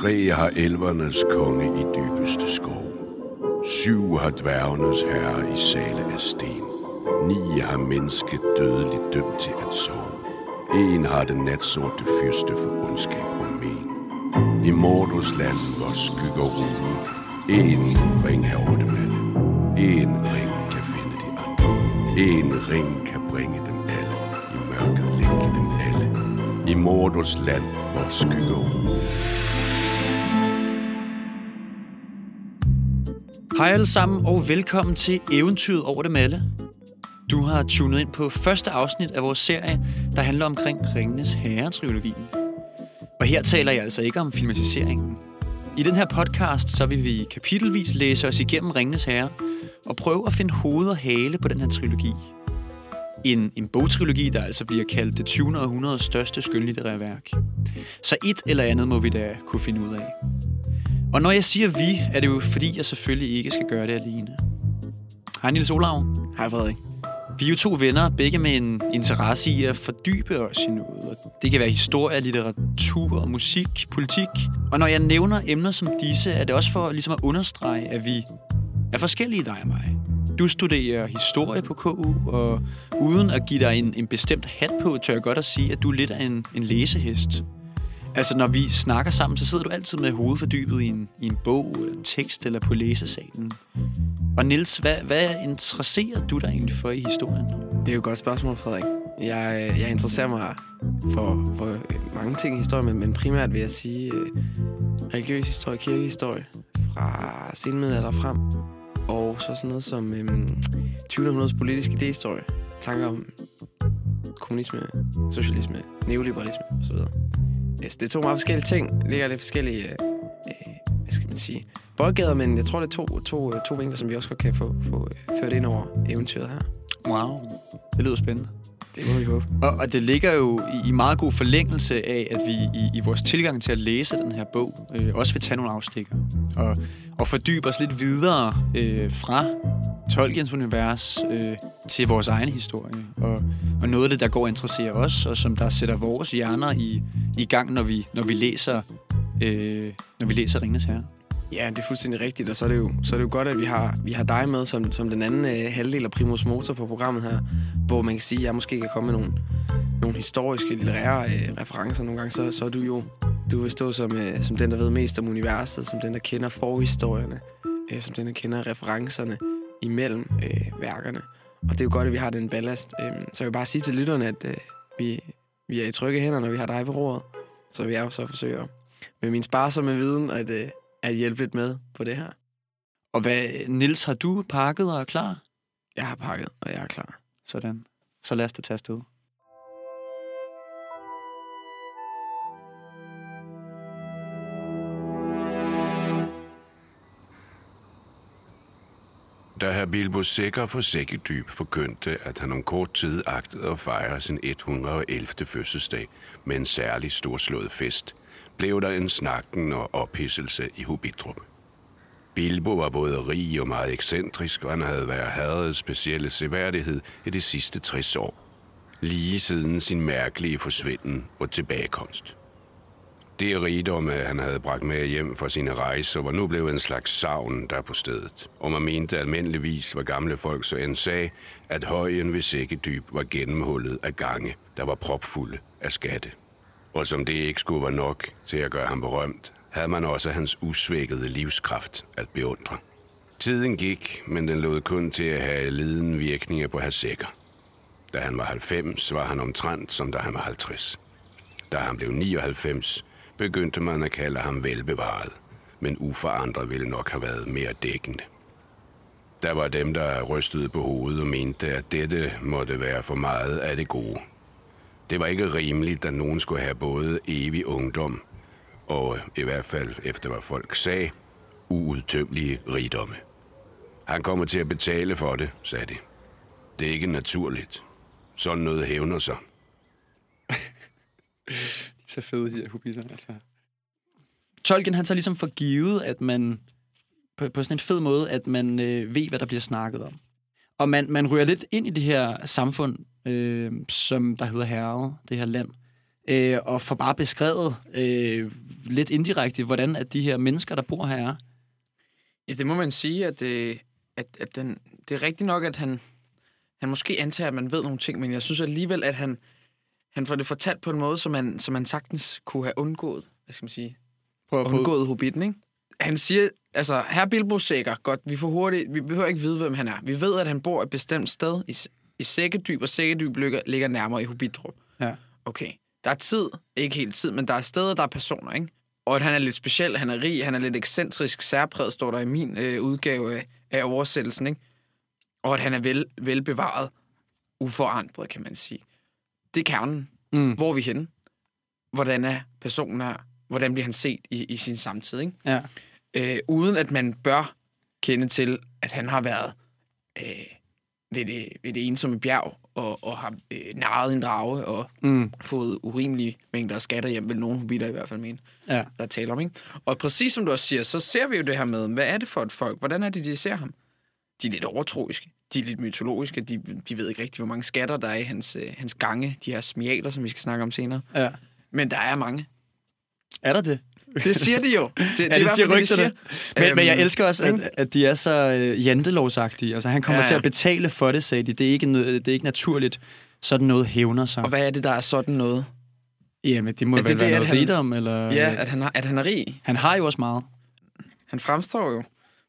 Tre har elvernes konge i dybeste skov. Syv har dværgenes herre i sale af sten. Ni har mennesket dødeligt dømt til at sove. En har den natsorte fyrste for ondskab og men. I Mordos land, hvor skygger rugen. En ring er over dem alle. En ring kan finde de andre. En ring kan bringe dem alle. I mørket længe dem alle. I Mordos land, hvor skygger rugen. Hej alle sammen, og velkommen til Eventyret over det malle. Du har tunet ind på første afsnit af vores serie, der handler omkring Ringenes Herre-trilogien. Og her taler jeg altså ikke om filmatiseringen. I den her podcast, så vil vi kapitelvis læse os igennem Ringenes Herre og prøve at finde hoved og hale på den her trilogi. En, en bogtrilogi, der altså bliver kaldt det 20. århundredes største skønlitterære værk. Så et eller andet må vi da kunne finde ud af. Og når jeg siger vi, er det jo fordi, jeg selvfølgelig ikke skal gøre det alene. Hej Nils Olav. Hej Frederik. Vi er jo to venner, begge med en interesse i at fordybe os i noget. Og det kan være historie, litteratur, musik, politik. Og når jeg nævner emner som disse, er det også for ligesom at understrege, at vi er forskellige dig og mig. Du studerer historie på KU, og uden at give dig en, en bestemt hat på, tør jeg godt at sige, at du er lidt af en, en læsehest. Altså, når vi snakker sammen, så sidder du altid med hovedet fordybet i en, i en bog, en tekst eller på læsesalen. Og Nils, hvad, hvad interesserer du dig egentlig for i historien? Det er jo et godt spørgsmål, Frederik. Jeg, jeg interesserer mig for, for mange ting i historien, men, men primært vil jeg sige øh, religiøs historie, kirkehistorie fra senmiddelalder frem. Og så sådan noget som øh, 20. århundredes politiske idéhistorie. Tanker om kommunisme, socialisme, neoliberalisme osv. Yes, det er to meget forskellige ting. Ligger lidt forskellige, øh, øh, hvad skal man sige, boldgader, men jeg tror, det er to, to, to vinkler, som vi også godt kan få, få øh, ført ind over eventyret her. Wow, det lyder spændende. Det må vi håbe. Og, og det ligger jo i, i meget god forlængelse af, at vi i, i vores tilgang til at læse den her bog øh, også vil tage nogle afstikker og, og fordybe os lidt videre øh, fra Tolkiens univers øh, til vores egen historie. Og, og noget af det, der går og interesserer os, og som der sætter vores hjerner i, i gang, når vi, når vi læser øh, når vi læser Ringens Herre. Ja, det er fuldstændig rigtigt, og så er det jo, så er det jo godt, at vi har, vi har dig med som, som den anden øh, halvdel af Primus Motor på programmet her, hvor man kan sige, at jeg måske kan komme med nogle, nogle historiske, litterære øh, referencer nogle gange, så, så er du jo du vil stå som, øh, som den, der ved mest om universet, som den, der kender forhistorierne, øh, som den, der kender referencerne imellem øh, værkerne. Og det er jo godt, at vi har den ballast. Øh, så jeg vil bare sige til lytterne, at øh, vi, vi er i trygge hænder, når vi har dig ved roret. Så vi er jo så forsøger med min sparsomme viden at, øh, at hjælpe lidt med på det her. Og hvad, Nils, har du pakket og er klar? Jeg har pakket, og jeg er klar. Sådan. Så lad os da tage afsted. Da herr Bilbo Sækker for Sækkedyb forkyndte, at han om kort tid agtede at fejre sin 111. fødselsdag med en særlig storslået fest, blev der en snakken og ophidselse i Hubitrup. Bilbo var både rig og meget ekscentrisk, og han havde været hadet specielle seværdighed i de sidste 60 år. Lige siden sin mærkelige forsvinden og tilbagekomst. Det rigdomme, han havde bragt med hjem fra sine rejser, var nu blevet en slags savn der på stedet. Og man mente almindeligvis, var gamle folk så end sagde, at højen ved sækkedyb var gennemhullet af gange, der var propfulde af skatte. Og som det ikke skulle være nok til at gøre ham berømt, havde man også hans usvækkede livskraft at beundre. Tiden gik, men den lod kun til at have liden virkninger på hans sækker. Da han var 90, var han omtrent som da han var 50. Da han blev 99, begyndte man at kalde ham velbevaret, men uforandret ville nok have været mere dækkende. Der var dem, der rystede på hovedet og mente, at dette måtte være for meget af det gode. Det var ikke rimeligt, at nogen skulle have både evig ungdom og, i hvert fald efter hvad folk sagde, uudtømmelige rigdomme. Han kommer til at betale for det, sagde de. Det er ikke naturligt. Sådan noget hævner sig. så fede, de her hobitter, altså. Tolkien, han tager ligesom for givet, at man på, på sådan en fed måde, at man øh, ved, hvad der bliver snakket om. Og man, man ryger lidt ind i det her samfund, øh, som der hedder Herre, det her land, øh, og får bare beskrevet øh, lidt indirekte, hvordan at de her mennesker, der bor her, er. Ja, det må man sige, at, øh, at, at den, det er rigtigt nok, at han, han måske antager, at man ved nogle ting, men jeg synes alligevel, at han, han får det fortalt på en måde, som man, som man sagtens kunne have undgået, hvad skal man sige, Prøv at undgået Hobbiten, ikke? Han siger, altså, her Bilbo sikker, godt, vi får hurtigt, vi behøver ikke vide, hvem han er. Vi ved, at han bor et bestemt sted i, i Sækkedyb, og Sækkedyb ligger, ligger nærmere i Hobbitrup. Ja. Okay. Der er tid, ikke helt tid, men der er steder, der er personer, ikke? Og at han er lidt speciel, han er rig, han er lidt ekscentrisk, særpræget, står der i min øh, udgave af, af oversættelsen, ikke? Og at han er vel, velbevaret, uforandret, kan man sige. Det er kernen. Mm. Hvor er vi henne? Hvordan er personen her? Hvordan bliver han set i, i sin samtid, ikke? Ja. øh, uden at man bør kende til, at han har været øh, ved, det, ved det ensomme bjerg og, og har øh, narret en drage og Mm. fået urimelige mængder af skatter hjem, vil nogen hobitter i hvert fald mene, Ja. der taler om. Ikke? Og præcis som du også siger, så ser vi jo det her med, hvad er det for et folk? Hvordan er det, de ser ham? De er lidt overtroiske. De er lidt mytologiske. De, de ved ikke rigtig, hvor mange skatter der er i hans, øh, hans gange. De her smialer, som vi skal snakke om senere. ja. Men der er mange. Er der det? Det siger de jo. Det, det, Ja, det siger det, de rygterne. Men, men jeg Øhm, elsker også, at, at de er så øh, jantelovsagtige. Altså, han kommer Ja, ja, til at betale for det, sagde de. Det er ikke, det er ikke naturligt. Sådan noget hævner sig. Og hvad er det, der er sådan noget? Jamen, det må Er vel det være det, noget han- rigdom, eller... Ja, at han, har, at han er rig. Han har jo også meget. Han fremstår jo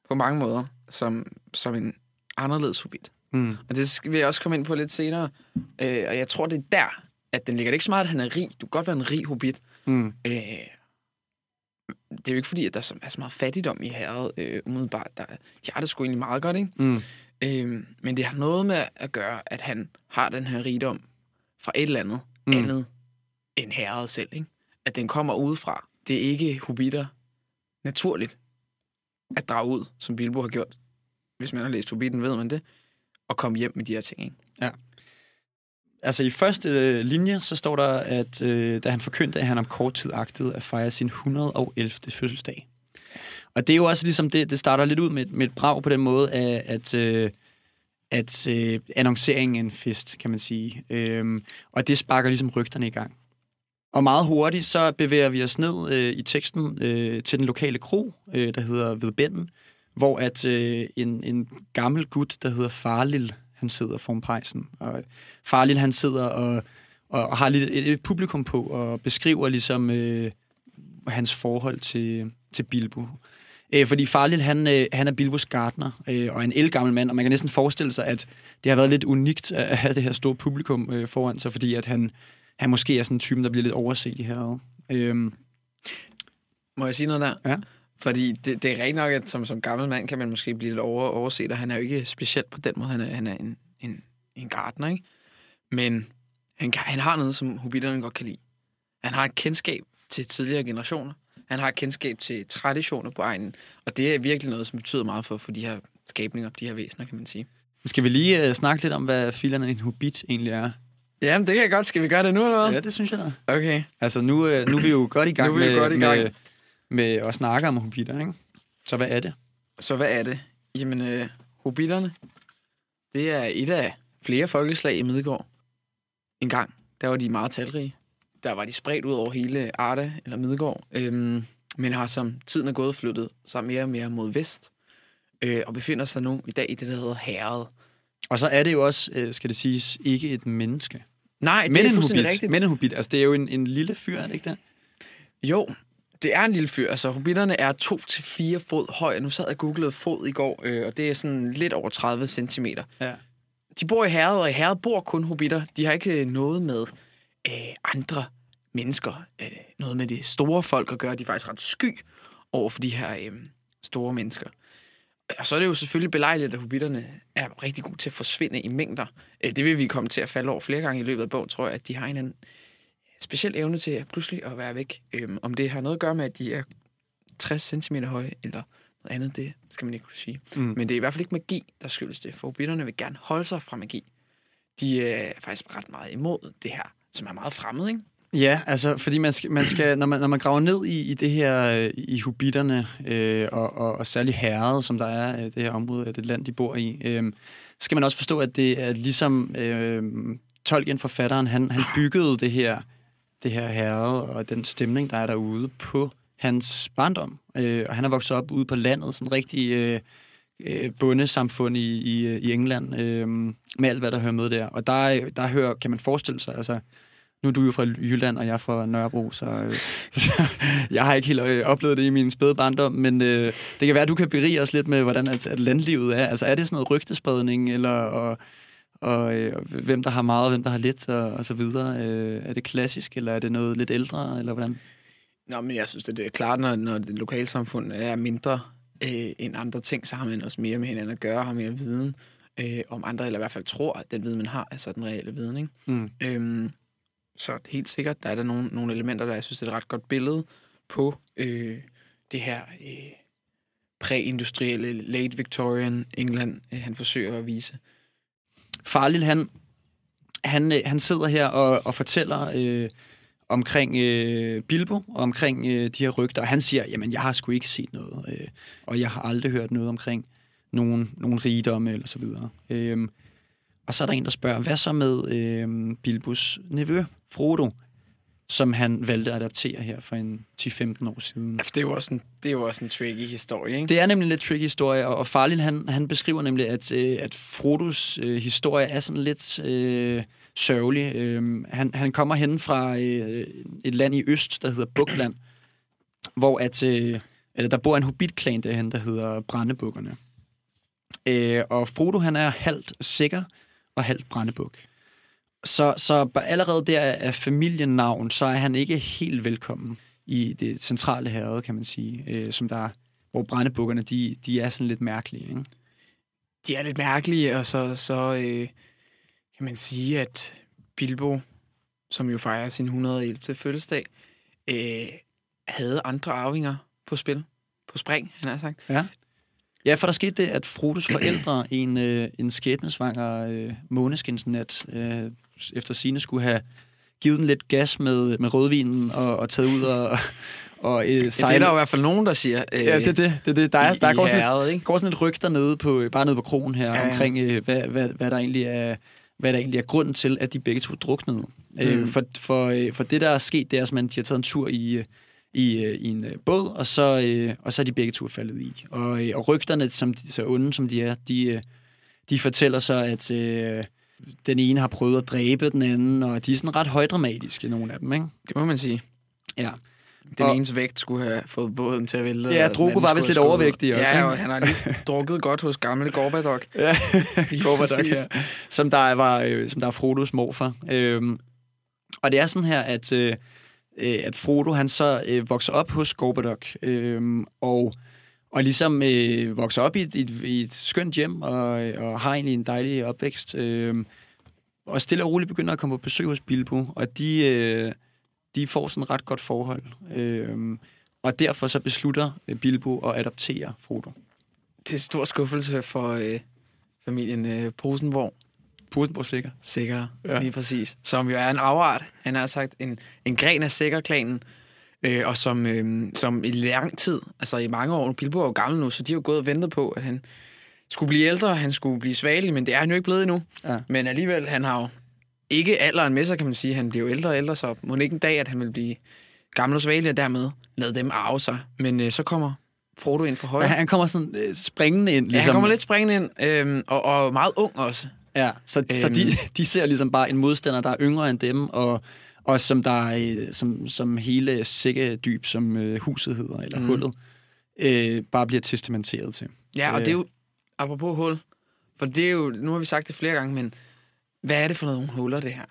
på mange måder som, som en anderledes hobbit. Mm. Og det skal vi også komme ind på lidt senere. Øh, og jeg tror, det er der, at den ligger. Det er ikke så meget, at han er rig. Du kan godt være en rig hobbit. Mm. Øh, det er jo ikke fordi, at der er så, er så meget fattigdom i herret, øh, umiddelbart. Der, de har det sgu egentlig meget godt, ikke? Mm. Øh, men det har noget med at gøre, at han har den her rigdom fra et eller andet Mm. mm. andet end herret selv, ikke? At den kommer udefra. Det er ikke hobitter naturligt at drage ud, som Bilbo har gjort. Hvis man har læst Hobbiten, ved man det. Og komme hjem med de her ting, ikke? Altså i første øh, linje, så står der, at øh, da han forkyndte, at han om kort tid agtede at fejre sin 111. fødselsdag. Og det er jo også ligesom, det, det starter lidt ud med, med et brag på den måde, at, at, øh, at øh, annonceringen er en fest, kan man sige. Øhm, og det sparker ligesom rygterne i gang. Og meget hurtigt, så bevæger vi os ned øh, i teksten øh, til den lokale kro, øh, der hedder Vedbænden, hvor at øh, en, en gammel gut, der hedder Farlil, han sidder foran pejsen. Og Farlil, han sidder og, og, og har lidt et, et publikum på og beskriver ligesom øh, hans forhold til, til Bilbo. Øh, fordi Farlil, han, øh, han er Bilbos gartner øh, og en elgammel mand, og man kan næsten forestille sig, at det har været lidt unikt at have det her store publikum øh, foran sig, fordi at han, han måske er sådan en type, der bliver lidt overset i herret. Øhm, Må jeg sige noget der? Ja. Fordi det, det er rigtig nok, at som, som gammel mand kan man måske blive lidt over, overset, og han er jo ikke specielt på den måde. Han er, han er en, en, en gartner, ikke? Men han, kan, han har noget, som hobitterne godt kan lide. Han har et kendskab til tidligere generationer. Han har et kendskab til traditioner på egnen. Og det er virkelig noget, som betyder meget for, for de her skabninger, de her væsener, kan man sige. skal vi lige øh, snakke lidt om, hvad filerne en hobbit egentlig er? Jamen, det kan jeg godt. Skal vi gøre det nu, eller hvad? Ja, det synes jeg da. Okay. Altså, nu, øh, nu er vi jo godt i gang, med, godt i gang. Med, med at snakke om hobitter, ikke? Så hvad er det? Så hvad er det? Jamen, øh, hobitterne, det er et af flere folkeslag i Midgård. En gang, der var de meget talrige. Der var de spredt ud over hele Arda eller Midgård, øhm, men har som tiden er gået flyttet sig mere og mere mod vest, øh, og befinder sig nu i dag i det, der hedder Herred. Og så er det jo også, øh, skal det siges, ikke et menneske. Nej, det Men er en fuldstændig hobbit. rigtigt. Men en hobbit. Altså, det er jo en, en lille fyr, er det ikke det? Jo, det er en lille fyr. Altså, hobitterne er 2-4 fod høj. Nu sad jeg og googlede fod i går, øh, og det er sådan lidt over 30 cm. Ja. De bor i herred, og i herred bor kun hobitter. De har ikke øh, noget med øh, andre mennesker, øh, noget med det store folk at gøre. De er faktisk ret sky over for de her øh, store mennesker. Og så er det jo selvfølgelig belejligt, at hobitterne er rigtig gode til at forsvinde i mængder. Øh, Det vil vi komme til at falde over flere gange i løbet af bogen, tror jeg, at de har en speciel evne til at pludselig at være væk. Øhm, om det har noget at gøre med, at de er 60 cm høje, eller noget andet, det skal man ikke kunne sige. Mm. Men det er i hvert fald ikke magi, der skyldes det, for hobitterne vil gerne holde sig fra magi. De er faktisk ret meget imod det her, som er meget fremmed, ikke? Ja, altså, fordi man skal, man skal når, man, når man graver ned i, i det her, øh, i hobitterne, øh, og, og, og særligt herret, som der er, øh, det her område af det land, de bor i, øh, skal man også forstå, at det er ligesom øh, Tolkien, forfatteren, han, han byggede det her det her herred og den stemning, der er derude på hans barndom. Øh, og han er vokset op ude på landet, sådan rigtig øh, øh, bundesamfund i, i, i England, øh, med alt, hvad der hører med der. Og der, der hører, kan man forestille sig, altså, nu er du jo fra Jylland, og jeg er fra Nørrebro, så, øh, så jeg har ikke helt øh, oplevet det i min spæde barndom, men øh, det kan være, at du kan berige os lidt med, hvordan at, at landlivet er. Altså, er det sådan noget rygtespredning, eller og, og, øh, hvem der har meget, og hvem der har lidt, og, og så videre? Øh, er det klassisk, eller er det noget lidt ældre, eller hvordan? Nå, men jeg synes, det er klart, når, når det lokalsamfund er mindre øh, end andre ting, så har man også mere med hinanden at gøre, har mere viden øh, om andre, eller i hvert fald tror, at den viden, man har, er så den reelle viden. Ikke? Mm. Øhm, så helt sikkert, der er der nogle, nogle elementer, der jeg synes, det er et ret godt billede på øh, det her øh, præindustrielle, late Victorian England, øh, han forsøger at vise. Farlil, han, han, øh, han sidder her og, og fortæller øh, omkring øh, Bilbo, og omkring øh, de her rygter, og han siger, jamen, jeg har sgu ikke set noget, øh, og jeg har aldrig hørt noget omkring nogen, nogen rigdomme, eller så videre. Øh, og så er der en, der spørger, hvad så med øh, Bilbos nevø, Frodo, som han valgte at adaptere her for en 10-15 år siden. Altså, det er jo også en, det er jo også en tricky historie, ikke? Det er nemlig en lidt tricky historie, og, og Farlil, han, han beskriver nemlig, at, øh, at Frodos øh, historie er sådan lidt øh, sørgelig. Øh, han, han kommer hen fra øh, et land i øst, der hedder Bukland, hvor at, øh, eller der bor en hobbit-klan derhen, der hedder Brandebukkerne. Øh, og Frodo, han er halvt sikker og halvt Brandebuk. Så, så allerede der af familienavn, så er han ikke helt velkommen i det centrale herred, kan man sige, øh, som der, hvor brændebukkerne, de, de er sådan lidt mærkelige, ikke? De er lidt mærkelige, og så, så øh, kan man sige, at Bilbo, som jo fejrer sin 111. fødselsdag, øh, havde andre arvinger på spil. På spring, han har sagt. Ja. Ja, for der skete det, at Frodos forældre en, øh, en skæbnesvanger øh, måneskinsnat øh, efter sine skulle have givet den lidt gas med, med rødvinen og, og taget ud og, og øh, Ja, det er der jo i hvert fald nogen, der siger. Øh, Ja, det er det. det, er det. Der, er, i- der i går, sådan herredet, et, ikke? går sådan et rygter nede på, bare nede på krogen her, Ja, ja, omkring, øh, hvad, hvad, hvad, der egentlig er, hvad der egentlig er grunden til, at de begge to druknede. Mm. Øh, Mm. for, for, øh, for det, der er sket, det er, at man, de har taget en tur i, øh, i, øh, i en øh, båd, og så, øh, og så er de begge to faldet i. Og, øh, og rygterne, som de, så onde som de er, de, øh, de fortæller så, at øh, den ene har prøvet at dræbe den anden, og de er sådan ret højdramatiske, nogle af dem, ikke? Det må man sige. Ja. Den Og- enes vægt skulle have fået båden til at vælte. Ja, Drogo var vist lidt overvægtig også, Ja, og han har lige drukket godt hos gamle Gorbadok. Ja, Gorbatok, præcis. ja. Som der var, øh, som der er Frodos morfar. Øhm, og det er sådan her, at, øh, øh, at Frodo han så øh, vokser op hos Gorbatok, øh, og, og ligesom øh, vokser op i et, i, et, et skønt hjem, og, og har egentlig en dejlig opvækst, øh, og stille og roligt begynder at komme på besøg hos Bilbo, og de, øh, de får sådan et ret godt forhold. Øh, og derfor så beslutter øh, Bilbo at adoptere Frodo. Til stor skuffelse for øh, familien øh, Posenborg. Posenborg sikker. Sikker, ja. lige præcis. Som jo er en afart. Han har sagt en, en gren af Sikker-klanen. Øh, og som, øh, som i lang tid, altså i mange år, Bilbo er jo gammel nu, så de har jo gået og ventet på, at han skulle blive ældre, han skulle blive svagelig, men det er han jo ikke blevet endnu. Ja. Men alligevel, han har jo ikke alderen med sig, kan man sige. Han bliver jo ældre og ældre, så må ikke en dag, at han vil blive gammel og svagelig, og dermed lade dem arve sig. Men øh, så kommer Frodo ind fra højre. Ja, han kommer sådan øh, springende ind. Ja, Ligesom. han kommer lidt springende ind, øhm, og, og meget ung også. Ja, så, øhm. så Øhm. de, de ser ligesom bare en modstander, der er yngre end dem, og, og som der er, øh, som, som hele sækkedyb, som øh, huset hedder, eller mm. Mm. hullet, øh, bare bliver testamenteret til. Ja, og Øh. det er jo, apropos hul, for det er jo, nu har vi sagt det flere gange, men hvad er det for nogle huller, det her?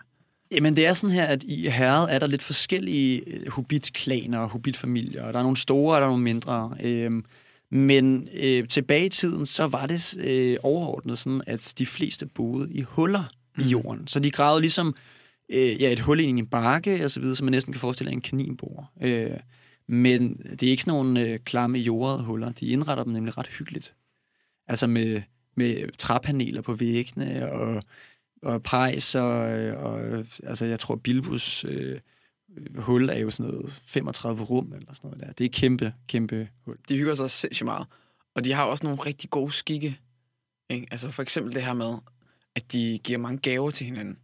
Jamen, det er sådan her, at i herred er der lidt forskellige øh, hobbit-klaner og hobbit-familier, og der er nogle store, og der er nogle mindre. Øhm, men øh, tilbage i tiden, så var det øh, overordnet sådan, at de fleste boede i huller mm. i jorden. Så de gravede ligesom øh, ja, et hul i en bakke, og så videre, så man næsten kan forestille sig en kaninbor. Øh, men det er ikke sådan nogle øh, klamme jordede huller. De indretter dem nemlig ret hyggeligt. Altså med, med træpaneler på væggene, og og pejs, og, øh, og altså, jeg tror, Bilbus øh, hul er jo sådan noget 35 rum, eller sådan noget der. Det er kæmpe, kæmpe hul. De hygger sig sindssygt meget. Og de har også nogle rigtig gode skikke. Ikke? Altså for eksempel det her med, at de giver mange gaver til hinanden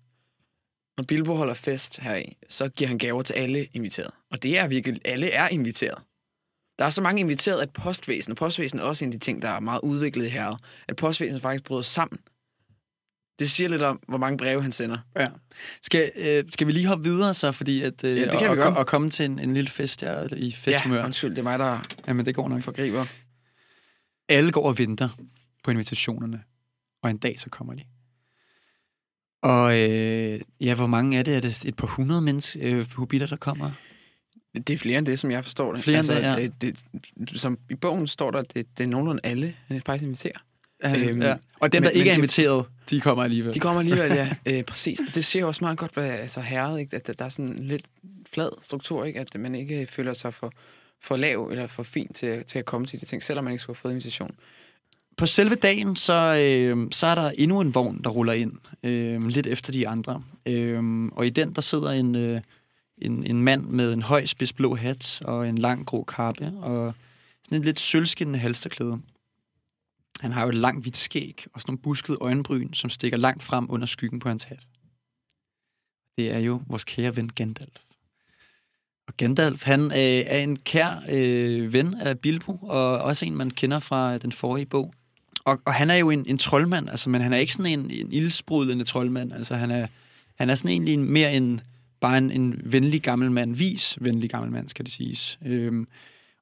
når Bilbo holder fest her i, så giver han gaver til alle inviteret. Og det er virkelig, alle er inviteret. Der er så mange inviteret, at postvæsen, og postvæsen er også en af de ting, der er meget udviklet her, at postvæsen faktisk bryder sammen. Det siger lidt om, hvor mange breve han sender. Ja. Skal, øh, skal vi lige hoppe videre så, fordi at, øh, Ja, det kan og, vi gøre. og, og komme til en, en lille fest der i festhumør? Ja, undskyld, det er mig, der Jamen, det går nok. forgriber. Alle går og venter på invitationerne, og en dag så kommer de. Og øh, ja, hvor mange er det? Er det et par hundrede mennesker, øh, hobitter, der kommer? Det er flere end det, som jeg forstår det. Flere end det, ja. det, det, som I bogen står der, det, det er nogenlunde alle, han faktisk inviterer. Øhm, Øhm, ja. Og dem, men- der ikke men er inviteret, de kommer alligevel. De kommer alligevel, ja, øh, præcis. Det ser også meget godt, hvad altså herret, ikke? at der- der er sådan en lidt flad struktur, ikke? at man ikke føler sig for, for lav eller for fin til, til at komme til de ting, selvom man ikke skulle have fået invitation. På selve dagen, så, øh, så er der endnu en vogn, der ruller ind, øh, lidt efter de andre. Øh, og i den, der sidder en, øh, en, en mand med en høj spids blå hat og en lang grå kappe og sådan en lidt sølvskinnende halsterklæde. Han har jo et langt hvidt skæg og sådan nogle buskede øjenbryn, som stikker langt frem under skyggen på hans hat. Det er jo vores kære ven Gandalf. Og Gandalf, han øh, er en kær øh, ven af Bilbo, og også en, man kender fra den forrige bog. Og, og han er jo en, en troldmand, altså, men han er ikke sådan en, en ildsprudlende troldmand. Altså, han er, han er sådan egentlig en, mere en, bare en, en venlig gammel mand. Vis venlig gammel mand, skal det siges. Øhm,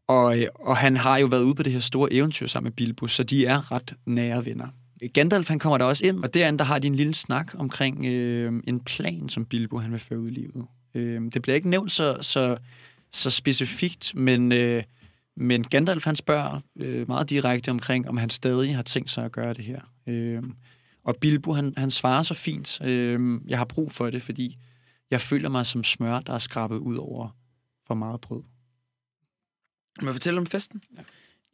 og, øh, og han har jo været ude på det her store eventyr sammen med Bilbo, så de er ret nære venner. Gandalf, han kommer der også ind, og derinde, der har de en lille snak omkring øh, en plan, som Bilbo han vil føre ud i livet. Øh, det bliver ikke nævnt så, så, så specifikt, men, øh, men Gandalf han spørger øh, meget direkte omkring, om han stadig har tænkt sig at gøre det her. Øh, og Bilbo han, han svarer så fint, øh, jeg har brug for det, fordi jeg føler mig som smør, der er skrabet ud over for meget brød. Må jeg fortælle om festen? Ja.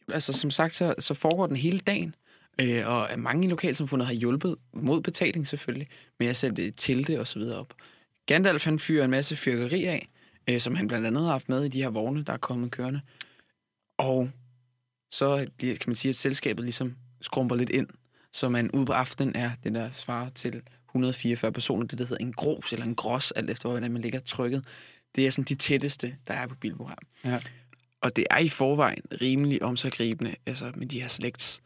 Altså, som sagt, så, så foregår den hele dagen. Øh, og mange i lokalsamfundet har hjulpet mod betaling selvfølgelig, med at sætte telte og så videre op. Gandalf han fyrer en masse fyrkeri af, øh, som han blandt andet har haft med i de her vogne, der er kommet kørende. Og så bliver- kan man sige, at selskabet ligesom skrumper lidt ind, så man ude på aftenen er det, der svarer til 144 personer, det der hedder en gros eller en gros, alt efter hvordan man ligger trykket. Det er sådan de tætteste, der er på Bilbo her. Ja. Og det er i forvejen rimelig omsaggribende, altså med de her slægts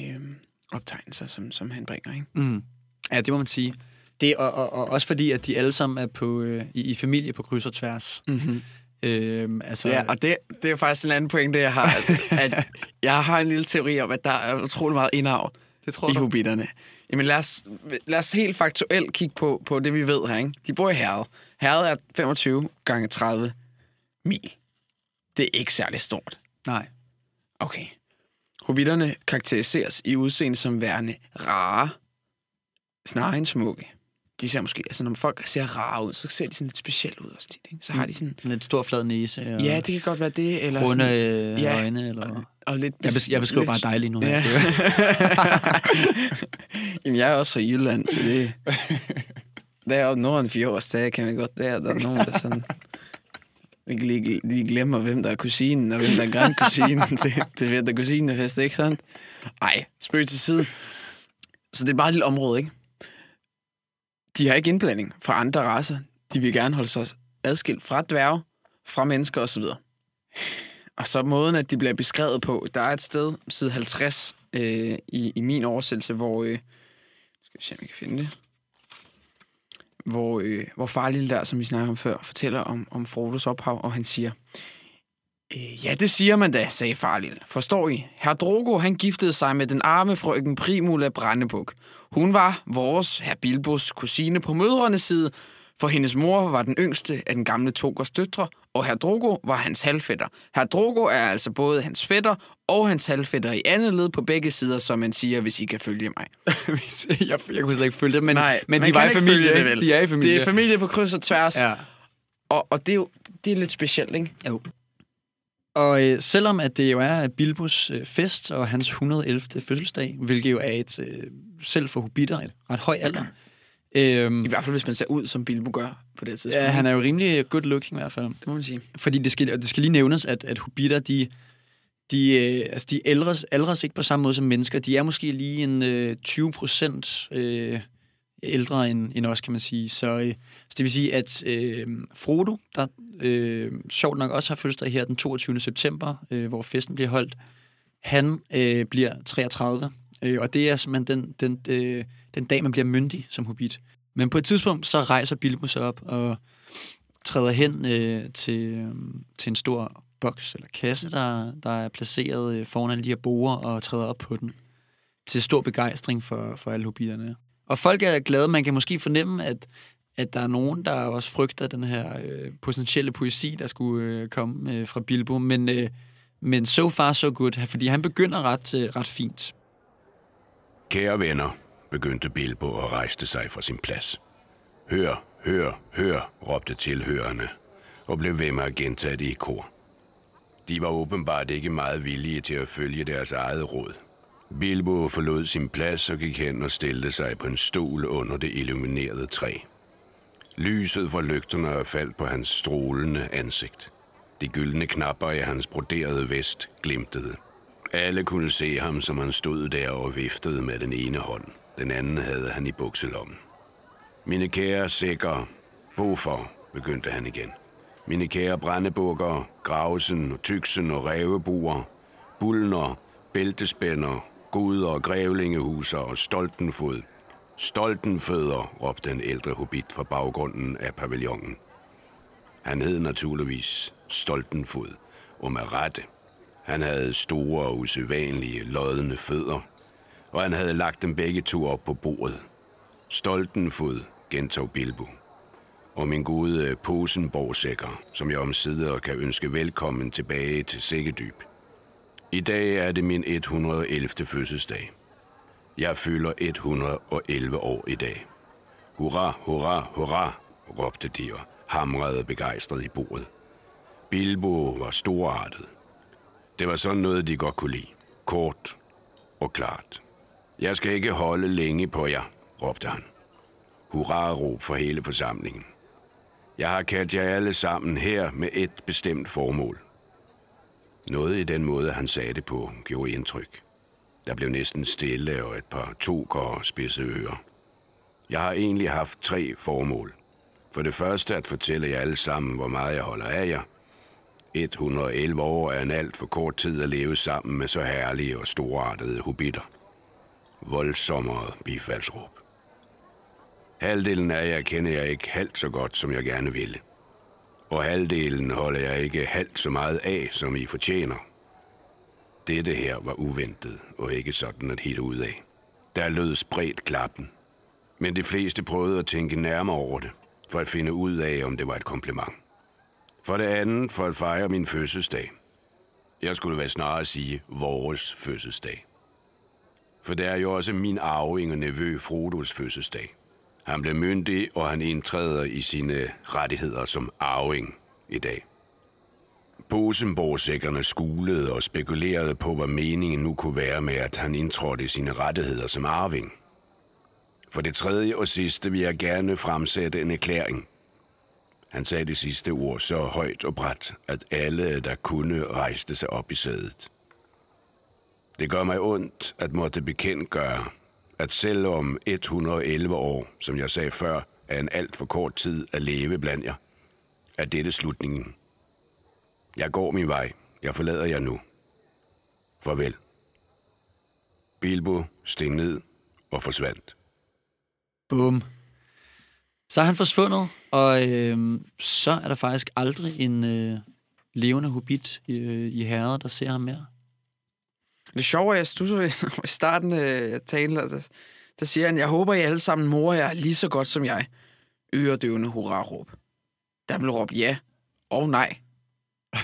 øh, optegnelser, som, som han bringer. Ikke? Mm. Ja, det må man sige. Det, og, og, og også fordi, at de alle sammen er på, øh, i, i familie på kryds og tværs. Mm-hmm. Øh, altså, Ja, og det, det er faktisk en anden pointe, jeg har. At, at jeg har en lille teori om, at der er utrolig meget indavl det tror i du. hobitterne. Jamen lad os, lad os helt faktuelt kigge på, på det, vi ved her. Ikke? De bor i Herred. Herred er 25 gange 30 mil. Det er ikke særlig stort. Nej. Okay. Hobitterne karakteriseres i udseende som værende rare, snarere end smukke. De ser måske, altså når folk ser rare ud, så ser de sådan lidt specielt ud også tit, ikke? Så har de sådan, En lidt stor flad næse og ja, det kan godt være det, eller runde sådan, øh, ja. øjne. Eller... og lidt... Jeg, bes- jeg beskriver lidt- bare dig lige nu. Ja. Jamen, jeg er også fra Jylland, så det... Der er jo nogle fjordsdage, kan man godt være, der er nogen, der sådan... Lige, lige glemmer, hvem der er kusinen, og hvem der er grandkusinen til, til vinter kusinefest, ikke sandt? Ej, spøg til side. Så det er bare et lille område, ikke? De har ikke indblanding fra andre racer. De vil gerne holde sig adskilt fra dværge, fra mennesker osv. Og så måden, at de bliver beskrevet på. Der er et sted, side 50, øh, i, i min oversættelse, hvor... Øh, skal vi se, om jeg kan finde det. Hvor, øh, hvor far lille der, som vi snakker om før, fortæller om, om Frodos ophav, og han siger... Øh, ja, det siger man da, sagde far lille. Forstår I? Herr Drogo, han giftede sig med den arme frøken Primula Brandebuk. Hun var vores, herr Bilbos, kusine på mødrenes side, for hendes mor var den yngste af den gamle Togers døtre, og herr Drogo var hans halvfætter. Herr Drogo er altså både hans fætter og hans halvfætter i andet led på begge sider, som man siger, hvis I kan følge mig. jeg, jeg kunne slet ikke følge det, men, Nej, men de var i familie. det, vel? De er i familie. Det er familie på kryds og tværs. Ja. og, og det er jo det er lidt specielt, ikke? Jo. Og øh, selvom at det jo er Bilbos øh, fest og hans 111. fødselsdag, hvilket jo er et, øh, selv for hobitter, et ret høj alder. Øhm, I hvert fald, hvis man ser ud, som Bilbo gør på det tidspunkt. ja, han er jo rimelig good looking i hvert fald. Det må man sige. Fordi det skal, og det skal lige nævnes, at, at hobitter, de, de, øh, altså de ældres, ældres ikke på samme måde som mennesker. De er måske lige en øh, 20 procent øh, ældre end, end os, kan man sige. Så, øh, så det vil sige, at øh, Frodo, der øh, sjovt nok også har fødselsdag her den 22. september, øh, hvor festen bliver holdt, han øh, bliver 33, øh, og det er simpelthen den, den, øh, den dag, man bliver myndig som hobbit. Men på et tidspunkt, så rejser Bilbo sig op og træder hen øh, til, øh, til en stor boks eller kasse, der, der er placeret øh, foran alle de her borer og træder op på den. Til stor begejstring for, for alle hobbiterne. Og folk er glade. Man kan måske fornemme, at, at der er nogen, der også frygter den her øh, potentielle poesi, der skulle øh, komme øh, fra Bilbo. Men, øh, men so far so good, fordi han begynder ret, øh, ret fint. Kære venner, begyndte Bilbo og rejste sig fra sin plads. Hør, hør, hør, råbte tilhørende, og blev ved med at gentage det i kor. De var åbenbart ikke meget villige til at følge deres eget råd. Bilbo forlod sin plads og gik hen og stillede sig på en stol under det illuminerede træ. Lyset fra lygterne faldt på hans strålende ansigt. De gyldne knapper i hans broderede vest glimtede. Alle kunne se ham, som han stod der og viftede med den ene hånd. Den anden havde han i bukselommen. Mine kære sækker, bofor, begyndte han igen. Mine kære brændebukker, gravsen, tyksen og rævebuer, bulner, bæltespænder, guder og grævlingehuser og stoltenfod. Stoltenfødder, råbte den ældre hobbit fra baggrunden af pavillonen. Han hed naturligvis Stoltenfod, og med rette. Han havde store og usædvanlige lodne fødder, og han havde lagt dem begge to op på bordet. Stoltenfod, gentog Bilbo. Og min gode posenborgsækker, som jeg omsider kan ønske velkommen tilbage til Sækkedyb. I dag er det min 111. fødselsdag. Jeg fylder 111 år i dag. Hurra, hurra, hurra, råbte de og hamrede begejstret i bordet. Bilbo var storartet. Det var sådan noget, de godt kunne lide. Kort og klart. Jeg skal ikke holde længe på jer, råbte han. Hurra-råb for hele forsamlingen. Jeg har kaldt jer alle sammen her med et bestemt formål. Noget i den måde, han sagde det på, gjorde indtryk. Der blev næsten stille og et par toker og spidse ører. Jeg har egentlig haft tre formål. For det første at fortælle jer alle sammen, hvor meget jeg holder af jer. 111 år er en alt for kort tid at leve sammen med så herlige og storartede hobitter. Voldsommere bifaldsråb. Halvdelen af jer kender jeg ikke halvt så godt, som jeg gerne ville. Og halvdelen holder jeg ikke halvt så meget af, som I fortjener. Dette her var uventet, og ikke sådan at helt ud af. Der lød spredt klappen. Men de fleste prøvede at tænke nærmere over det, for at finde ud af, om det var et kompliment. For det andet, for at fejre min fødselsdag. Jeg skulle være snarere sige vores fødselsdag. For det er jo også min arving og nevø Frodos fødselsdag. Han blev myndig, og han indtræder i sine rettigheder som arving i dag. Bosenborgsækkerne skulede og spekulerede på, hvad meningen nu kunne være med, at han indtrådte i sine rettigheder som arving. For det tredje og sidste vil jeg gerne fremsætte en erklæring. Han sagde det sidste ord så højt og bræt, at alle, der kunne, rejste sig op i sædet. Det gør mig ondt at måtte bekendtgøre, at selvom 111 år, som jeg sagde før, er en alt for kort tid at leve blandt jer, er dette slutningen. Jeg går min vej. Jeg forlader jer nu. Farvel. Bilbo steg ned og forsvandt. Bum. Så er han forsvundet, og øh, så er der faktisk aldrig en øh, levende hobbit øh, i herret, der ser ham mere. Det sjove er, jeg stusser i starten af talen, der, der siger han, jeg håber, I alle sammen mor jer lige så godt som jeg. Øredøvende hurra-råb. Der blev råbt ja og nej.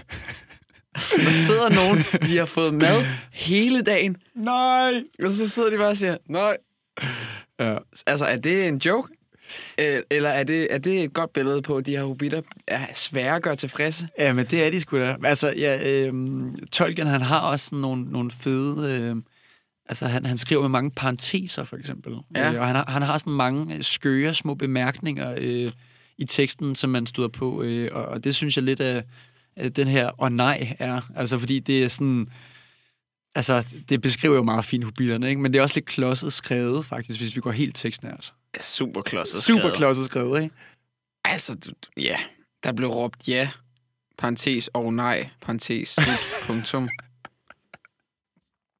der sidder nogen, de har fået mad hele dagen, Nej! og så sidder de bare og siger, nej. Ja. Altså, er det en joke? Øh, Eller er det, er det et godt billede på, at de her hobitter er svære at gøre tilfredse? Ja, men det er de sgu da. Altså, ja, øh, Tolkien, han har også sådan nogle, nogle fede... Øh, altså, han, han skriver med mange parenteser, for eksempel. Ja. Øh, og han har, han har sådan mange øh, skøre, små bemærkninger øh, i teksten, som man støder på. Øh, og, og det synes jeg lidt af, af den her og nej er. Altså, fordi det er sådan... Altså, det beskriver jo meget fint hobitterne, ikke? Men det er også lidt klodset skrevet, faktisk, hvis vi går helt tekstnært. Super klodset Super klodset skrevet, ikke? Altså, du, ja. Der blev råbt ja, parentes og nej, parentes, slut, punktum.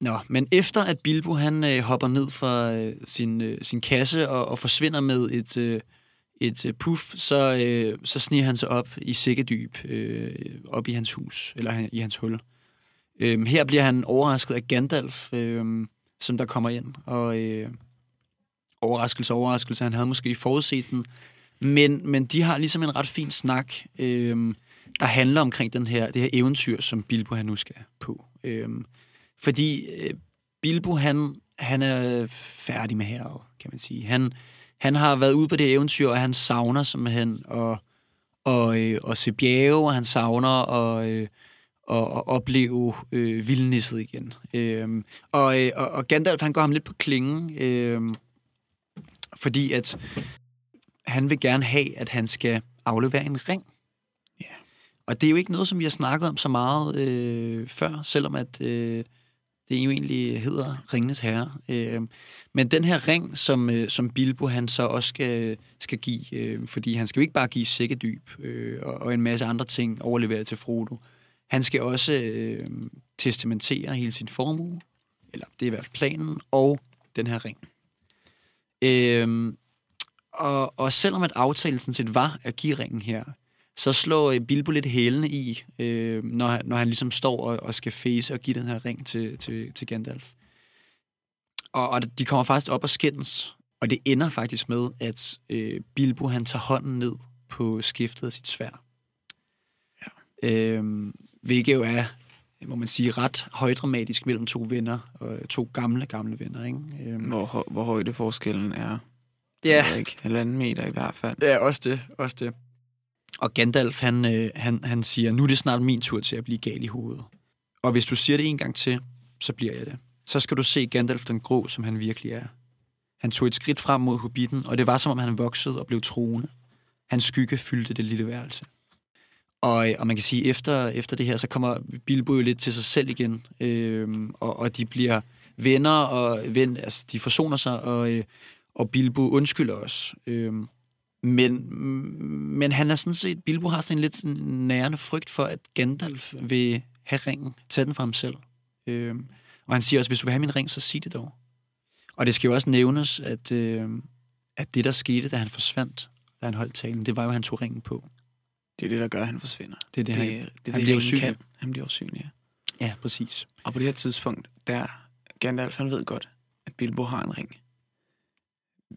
Nå, men efter at Bilbo han øh, hopper ned fra øh, sin, øh, sin kasse og, og forsvinder med et, øh, et øh, puff, så, øh, så sniger han sig op i sækkedyb øh, op i hans hus, eller han, i hans hul. Øh, her bliver han overrasket af Gandalf, øh, som der kommer ind, og øh, overraskelse, overraskelse, han havde måske forudset den, men, men de har ligesom en ret fin snak, øh, der handler omkring den her, det her eventyr, som Bilbo han nu skal på. Øh, fordi øh, Bilbo, han, han er færdig med herret, kan man sige. Han, han har været ude på det eventyr, og han savner simpelthen at, og, øh, at se bjerge, og han savner at, øh, at, at opleve øh, vildnisset igen. Øhm, øh, og, øh, og Gandalf, han går ham lidt på klingen, øh, fordi at han vil gerne have, at han skal aflevere en ring. Ja. Og det er jo ikke noget, som vi har snakket om så meget øh, før, selvom at øh, det jo egentlig hedder Ringenes Herre. Øh, men den her ring, som, øh, som Bilbo han så også skal, skal give, øh, fordi han skal jo ikke bare give sækkedyb øh, og, og en masse andre ting overleveret til Frodo. Han skal også øh, testamentere hele sin formue, eller det er i hvert fald planen, og den her ring. Øh, og, og selvom at aftalen sådan set var at give ringen her, så slår øh, Bilbo lidt hælene i, øh, når, når han ligesom står og, og skal face og give den her ring til, til, til Gandalf. Og, og de kommer faktisk op og skændes, og det ender faktisk med, at øh, Bilbo han tager hånden ned på skiftet af sit svær. Ja. Øh, hvilket jo er, må man sige, ret højdramatisk mellem to venner, og to gamle, gamle venner. Ikke? Øh, Hvor, hvor højde forskellen er. Ja. Ved ikke, halvanden meter i hvert fald. Ja, også det, også det. Og Gandalf, han, øh, han, han siger, nu er det snart min tur til at blive gal i hovedet. Og hvis du siger det en gang til, så bliver jeg det. Så skal du se Gandalf den grå, som han virkelig er. Han tog et skridt frem mod hobbiten, og det var som om han voksede og blev troende. Hans skygge fyldte det lille værelse. Og, og man kan sige, efter, efter det her, så kommer Bilbo jo lidt til sig selv igen, øh, og, og de bliver venner, og ven, altså, de forsoner sig, og, øh, og Bilbo undskylder os. Øh, men, men han er sådan set, Bilbo har sådan en lidt nærende frygt for, at Gandalf vil have ringen, tage den fra ham selv. Øh, og han siger også, hvis du vil have min ring, så sig det dog. Og det skal jo også nævnes, at, øh, at det, der skete, da han forsvandt, da han holdt talen, det var jo, at han tog ringen på. Det er det, der gør, at han forsvinder. Det er det, det, han- det, er han det, bliver usynlig. kan. Han bliver usynlig, ja. Ja, præcis. Og på det her tidspunkt, der Gandalf, han ved godt, at Bilbo har en ring.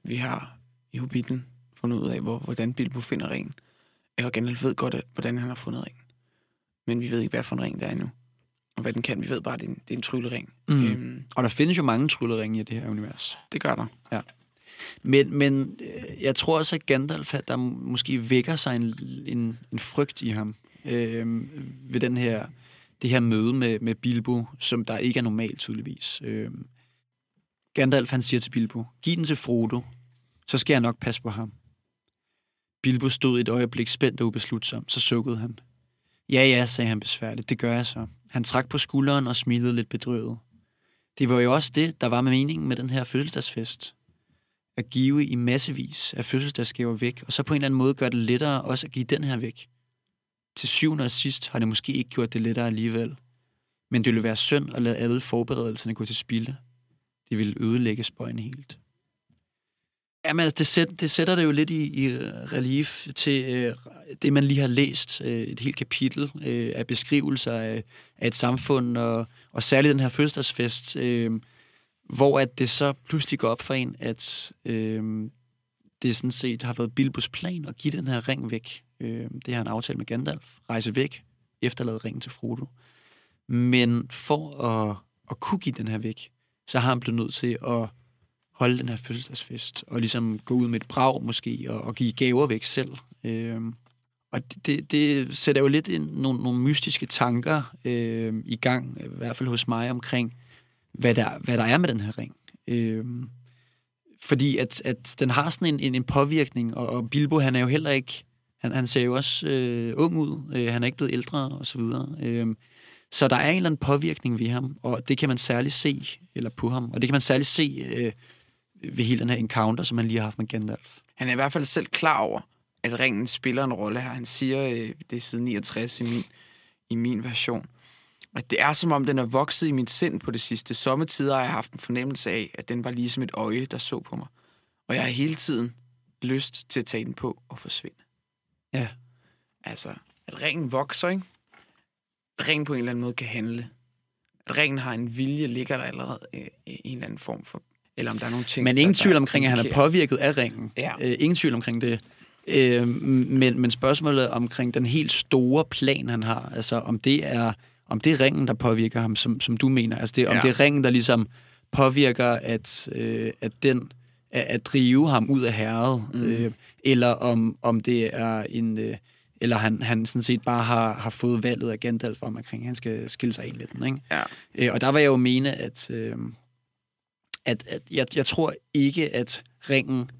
Vi har i Hobbiten fundet ud af, hvor, hvordan Bilbo finder ringen. Og Gandalf ved godt, at, hvordan han har fundet ringen. Men vi ved ikke, hvad for en ring det er endnu. Og hvad den kan. Vi ved bare, at det er en, det er en tryllering. Mm. Øhm, Og der findes jo mange trylleringe i det her univers. det gør der. Men, men øh, jeg tror også, at Gandalf, at der måske vækker sig en, en, en frygt i ham øh, ved den her, det her møde med, med Bilbo, som der ikke er normalt tydeligvis. Øh, Gandalf, han siger til Bilbo, giv den til Frodo, så skal jeg nok passe på ham. Bilbo stod et øjeblik spændt og ubeslutsom, så sukkede han. Ja, ja, sagde han besværligt, det gør jeg så. Han trak på skulderen og smilede lidt bedrøvet. Det var jo også det, der var med meningen med den her fødselsdagsfest at give i massevis af fødselsdagsgaver væk, og så på en eller anden måde gøre det lettere også at give den her væk. Til syvende og sidst har det måske ikke gjort det lettere alligevel. Men det ville være synd at lade alle forberedelserne gå til spilde. Det ville ødelægge spøjen helt. Jamen, altså, det, sæt, det sætter det jo lidt i, i øh, relief til øh, det, man lige har læst. Øh, et helt kapitel øh, af beskrivelser af, af et samfund, og, og særligt den her fødselsdagsfest, øh, hvor at det så pludselig går op for en, at øh, det sådan set har været Bilbos plan at give den her ring væk. Øh, det har han aftalt med Gandalf. Rejse væk, efterlade ringen til Frodo. Men for at, at kunne give den her væk, så har han blevet nødt til at holde den her fødselsdagsfest, og ligesom gå ud med et brag måske, og, og give gaver væk selv. Øh, og det, det, det sætter jo lidt ind, nogle, nogle mystiske tanker øh, i gang, i hvert fald hos mig, omkring, hvad der, hvad der er med den her ring. Øh, fordi at, at den har sådan en, en, en påvirkning, og, og Bilbo, han er jo heller ikke, han, han ser jo også øh, ung ud, øh, han er ikke blevet ældre, og så videre. Øh, så der er en eller anden påvirkning ved ham, og det kan man særligt se, eller på ham, og det kan man særligt se, øh, ved hele den her encounter, som han lige har haft med Gandalf. Han er i hvert fald selv klar over, at ringen spiller en rolle her. Han siger, øh, det er siden 69 i min, i min version, at det er som om, den er vokset i mit sind på det sidste. Sommetider har jeg haft en fornemmelse af, at den var ligesom et øje, der så på mig. Og jeg har hele tiden lyst til at tage den på og forsvinde. Ja. Altså, at ringen vokser, ikke? At ringen på en eller anden måde kan handle. At ringen har en vilje, ligger der allerede øh, i en eller anden form for... Eller om der er nogle ting... Men ingen der- tvivl omkring, at han er påvirket af ringen. Ja. Øh, ingen tvivl omkring det. Øh, men, men spørgsmålet omkring den helt store plan, han har, altså om det er, om det er ringen, der påvirker ham, som, som du mener. Altså det, om Ja. det er ringen, der ligesom påvirker, at, øh, at den at, at drive ham ud af herret, mm. øh, eller om, om det er en... Øh, eller han, han sådan set bare har, har fået valget af Gandalf om, omkring, han skal skille sig af med den. Ikke? Ja. Øh, og der var jeg jo mene, at, øh, at, at jeg, jeg tror ikke, at ringen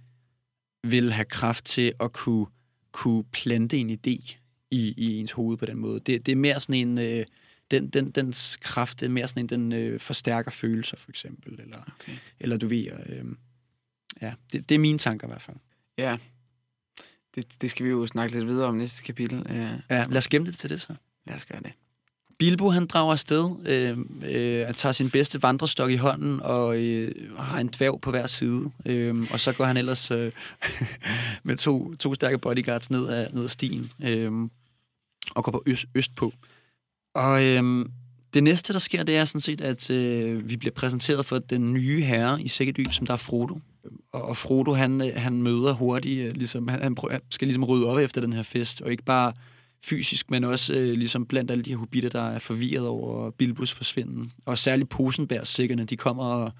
vil have kraft til at kunne, kunne plante en idé i, i ens hoved på den måde. Det, det er mere sådan en... Øh, den, den, dens kraft det er mere sådan en, den øh, forstærker følelser, for eksempel. Eller, Okay. eller du ved... Øh, ja, det, det er mine tanker i hvert fald. Ja. Det, det skal vi jo snakke lidt videre om næste kapitel. Ja, Ja, lad os gemme det til det så. lad os gøre det. Bilbo han drager afsted, øh, øh, han tager sin bedste vandrestok i hånden og øh, har en dværg på hver side. Øh, og så går han ellers øh, med to, to stærke bodyguards ned ad, ned ad stien øh, og går på øst, øst på. Og øh, det næste, der sker, det er sådan set, at øh, vi bliver præsenteret for den nye herre i Sækkedyb, som der er Frodo. Og, og Frodo, han, øh, han møder hurtigt, øh, ligesom, han, han prøver, skal ligesom rydde op efter den her fest, og ikke bare fysisk, men også øh, ligesom blandt alle de her hobitter, der er forvirret over Bilbos forsvinden. Og særligt Posenberg-sikkerne, de kommer og,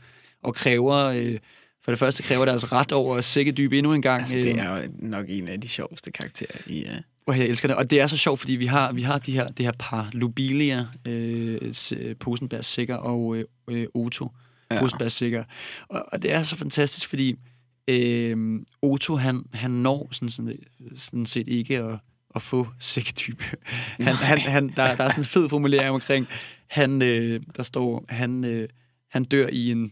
og kræver, øh, for det første kræver deres ret over Sækkedyb endnu en gang. Altså, det er jo nok en af de sjoveste karakterer i... Uh... Og jeg elsker det. Og det er så sjovt, fordi vi har, vi har de her, det her par, Lobelia, øh, Posenberg Sikker og øh, øh, Otto ja. Ja. Posenberg Sikker. Og, og det er så fantastisk, fordi øh, Otto, han, han når sådan, sådan, sådan set ikke at, at få sækketype. Han, han, han, der, der er sådan en fed formulering omkring, han, øh, der står, han, øh, han dør i en,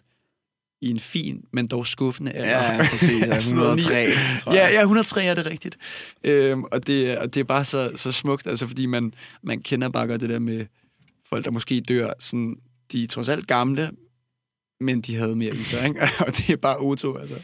i en fin, men dog skuffende alder. Ja, præcis. Noget 103, tror Ja, jeg. ja, 103 er det rigtigt. Øhm, og, det, er- og det er bare så, så smukt, altså fordi man, man kender bare godt det der med folk, der måske dør, sådan, de er trods alt gamle, men de havde mere i sig, ikke? og det er bare Otto, altså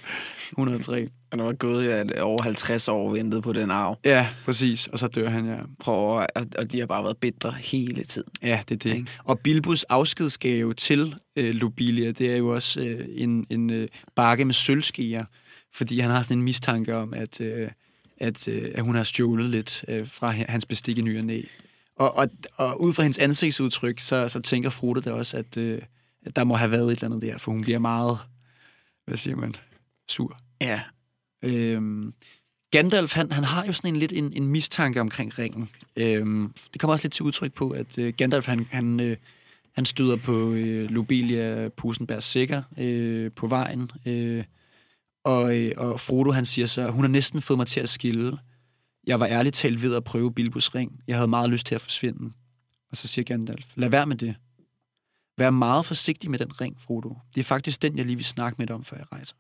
103. Og der var gået ja, over 50 år ventet på den arv. Ja, præcis, og så dør han, ja. Prøv at, og, de har bare været bitre hele tiden. Ja, det er det. Ikke? Og Bilbos afskedsgave til øh, Lobelia, det er jo også øh, en, en øh, bakke med sølvskeer, fordi han har sådan en mistanke om, at, øh, at, øh, at hun har stjålet lidt øh, fra hans bestik i ny og næ. Og, og, og ud fra hendes ansigtsudtryk, så, så tænker Frodo da også, at, øh, at der må have været et eller andet der, for hun bliver meget, hvad siger man, sur. Ja. Øhm, Gandalf, han, han har jo sådan en lidt en, en mistanke omkring ringen. Øhm, det kommer også lidt til udtryk på, at øh, Gandalf, han, han, øh, han støder på øh, Lobelia Posenberg Sikker øh, på vejen. Øh, og, øh, og Frodo, han siger så, hun har næsten fået mig til at skille. Jeg var ærligt talt ved at prøve Bilbos ring. Jeg havde meget lyst til at forsvinde. Og så siger Gandalf, lad være med det. Vær meget forsigtig med den ring, Frodo. Det er faktisk den, jeg lige vil snakke med dig om, før jeg rejser.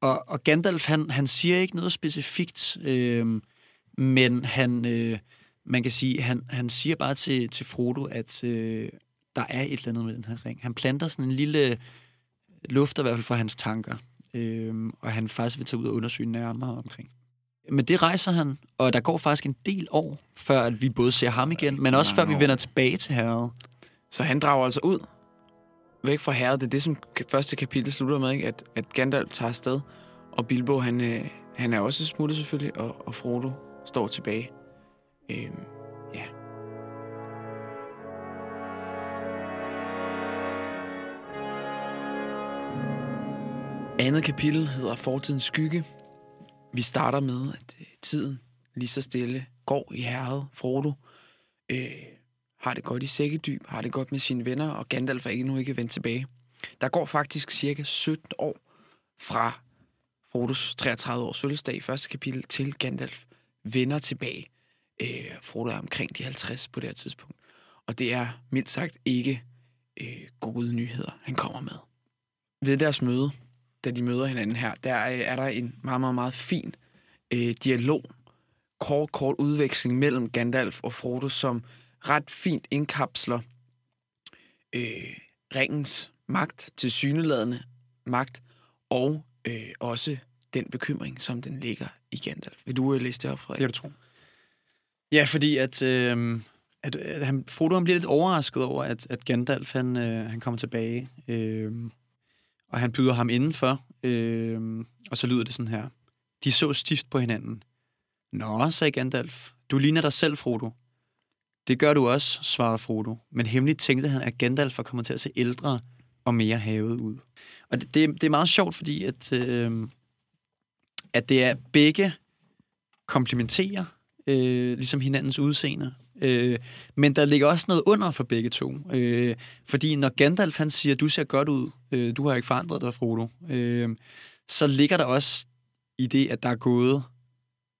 Og, og Gandalf, han, han siger ikke noget specifikt, øh, men han, øh, man kan sige, han, han siger bare til, til Frodo, at øh, der er et eller andet med den her ring. Han planter sådan en lille luft, i hvert fald for hans tanker, øh, og han faktisk vil tage ud og undersøge nærmere omkring. Men det rejser han, og der går faktisk en del år, før at vi både ser ham igen, men også før vi vender tilbage til herret. Så han drager altså ud væk fra herret. Det er det, som første kapitel slutter med, ikke? At, at Gandalf tager afsted, og Bilbo, han, øh, han er også smuttet selvfølgelig, og, og Frodo står tilbage. Øhm, ja. Andet kapitel hedder Fortidens skygge. Vi starter med, at øh, tiden lige så stille går i herret. Frodo øh, har det godt i sækkedyb, har det godt med sine venner, og Gandalf er endnu ikke vendt tilbage. Der går faktisk cirka 17 år fra Frodos 33 års fødselsdag i første kapitel til Gandalf vender tilbage. Øh, Frodo er omkring de 50 på det her tidspunkt. Og det er mildt sagt ikke øh, gode nyheder, han kommer med. ved deres møde, da de møder hinanden her, der er, er der en meget, meget, meget fin øh, dialog, kort, kort udveksling mellem Gandalf og Frodo, som ret fint indkapsler øh, ringens magt, til syneladende magt, og øh, også den bekymring, som den ligger i Gandalf. Vil du øh, læse det op, Frederik? Det kan du tro. Ja, fordi at, øh, at, at han, Frodo han bliver lidt overrasket over, at, at Gandalf han, øh, han kommer tilbage, øh, og han byder ham indenfor, øh, og så lyder det sådan her. De så stift på hinanden. Nå, sagde Gandalf, du ligner dig selv, Frodo. Det gør du også, svarede Frodo, men hemmeligt tænkte han, at Gandalf var kommet til at se ældre og mere havet ud. Og det, det, det er meget sjovt, fordi at, øh, at det er begge komplementerer øh, ligesom hinandens udseende. Øh, men der ligger også noget under for begge to. Øh, fordi når Gandalf han siger, du ser godt ud, øh, du har ikke forandret dig, Frodo, øh, så ligger der også i det, at der er gået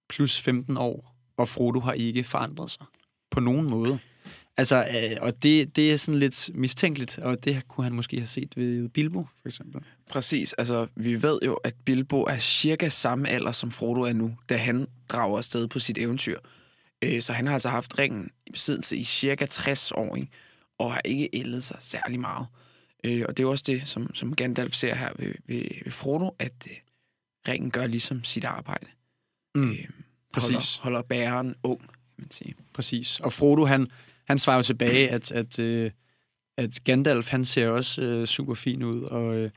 plus 15 år, og Frodo har ikke forandret sig på nogen måde. Altså, øh, og det, det er sådan lidt mistænkeligt, og det kunne han måske have set ved Bilbo, for eksempel. Præcis. Altså, vi ved jo, at Bilbo er cirka samme alder, som Frodo er nu, da han drager afsted på sit eventyr. Øh, så han har altså haft ringen i besiddelse i cirka 60 år, ikke? og har ikke ældet sig særlig meget. Øh, og det er også det, som, som Gandalf ser her ved, ved, ved Frodo, at øh, ringen gør ligesom sit arbejde. Mm. Øh, Præcis. Holder, holder bæren ung, man sige. Præcis. Og Frodo, han, han svarer jo tilbage, at, at, øh, at Gandalf, han ser også øh, super fin ud, og, øh,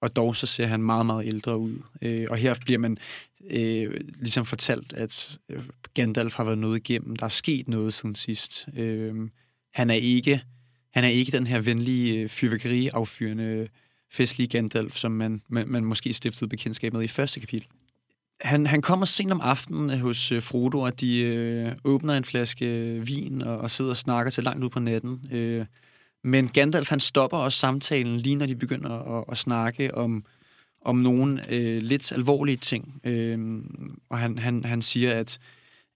og dog så ser han meget, meget ældre ud. Øh, og her bliver man øh, ligesom fortalt, at øh, Gandalf har været noget igennem. Der er sket noget siden sidst. Øh, han er ikke han er ikke den her venlige øh, fyrværkeri-affyrende festlige Gandalf, som man, man, man måske stiftede bekendtskab med i første kapitel. Han, han kommer sent om aftenen øh, hos øh, Frodo, og de øh, åbner en flaske øh, vin og, og sidder og snakker til langt ud på natten. Øh, men Gandalf han stopper også samtalen, lige når de begynder at, at snakke om, om nogle øh, lidt alvorlige ting. Øh, og han, han, han siger, at,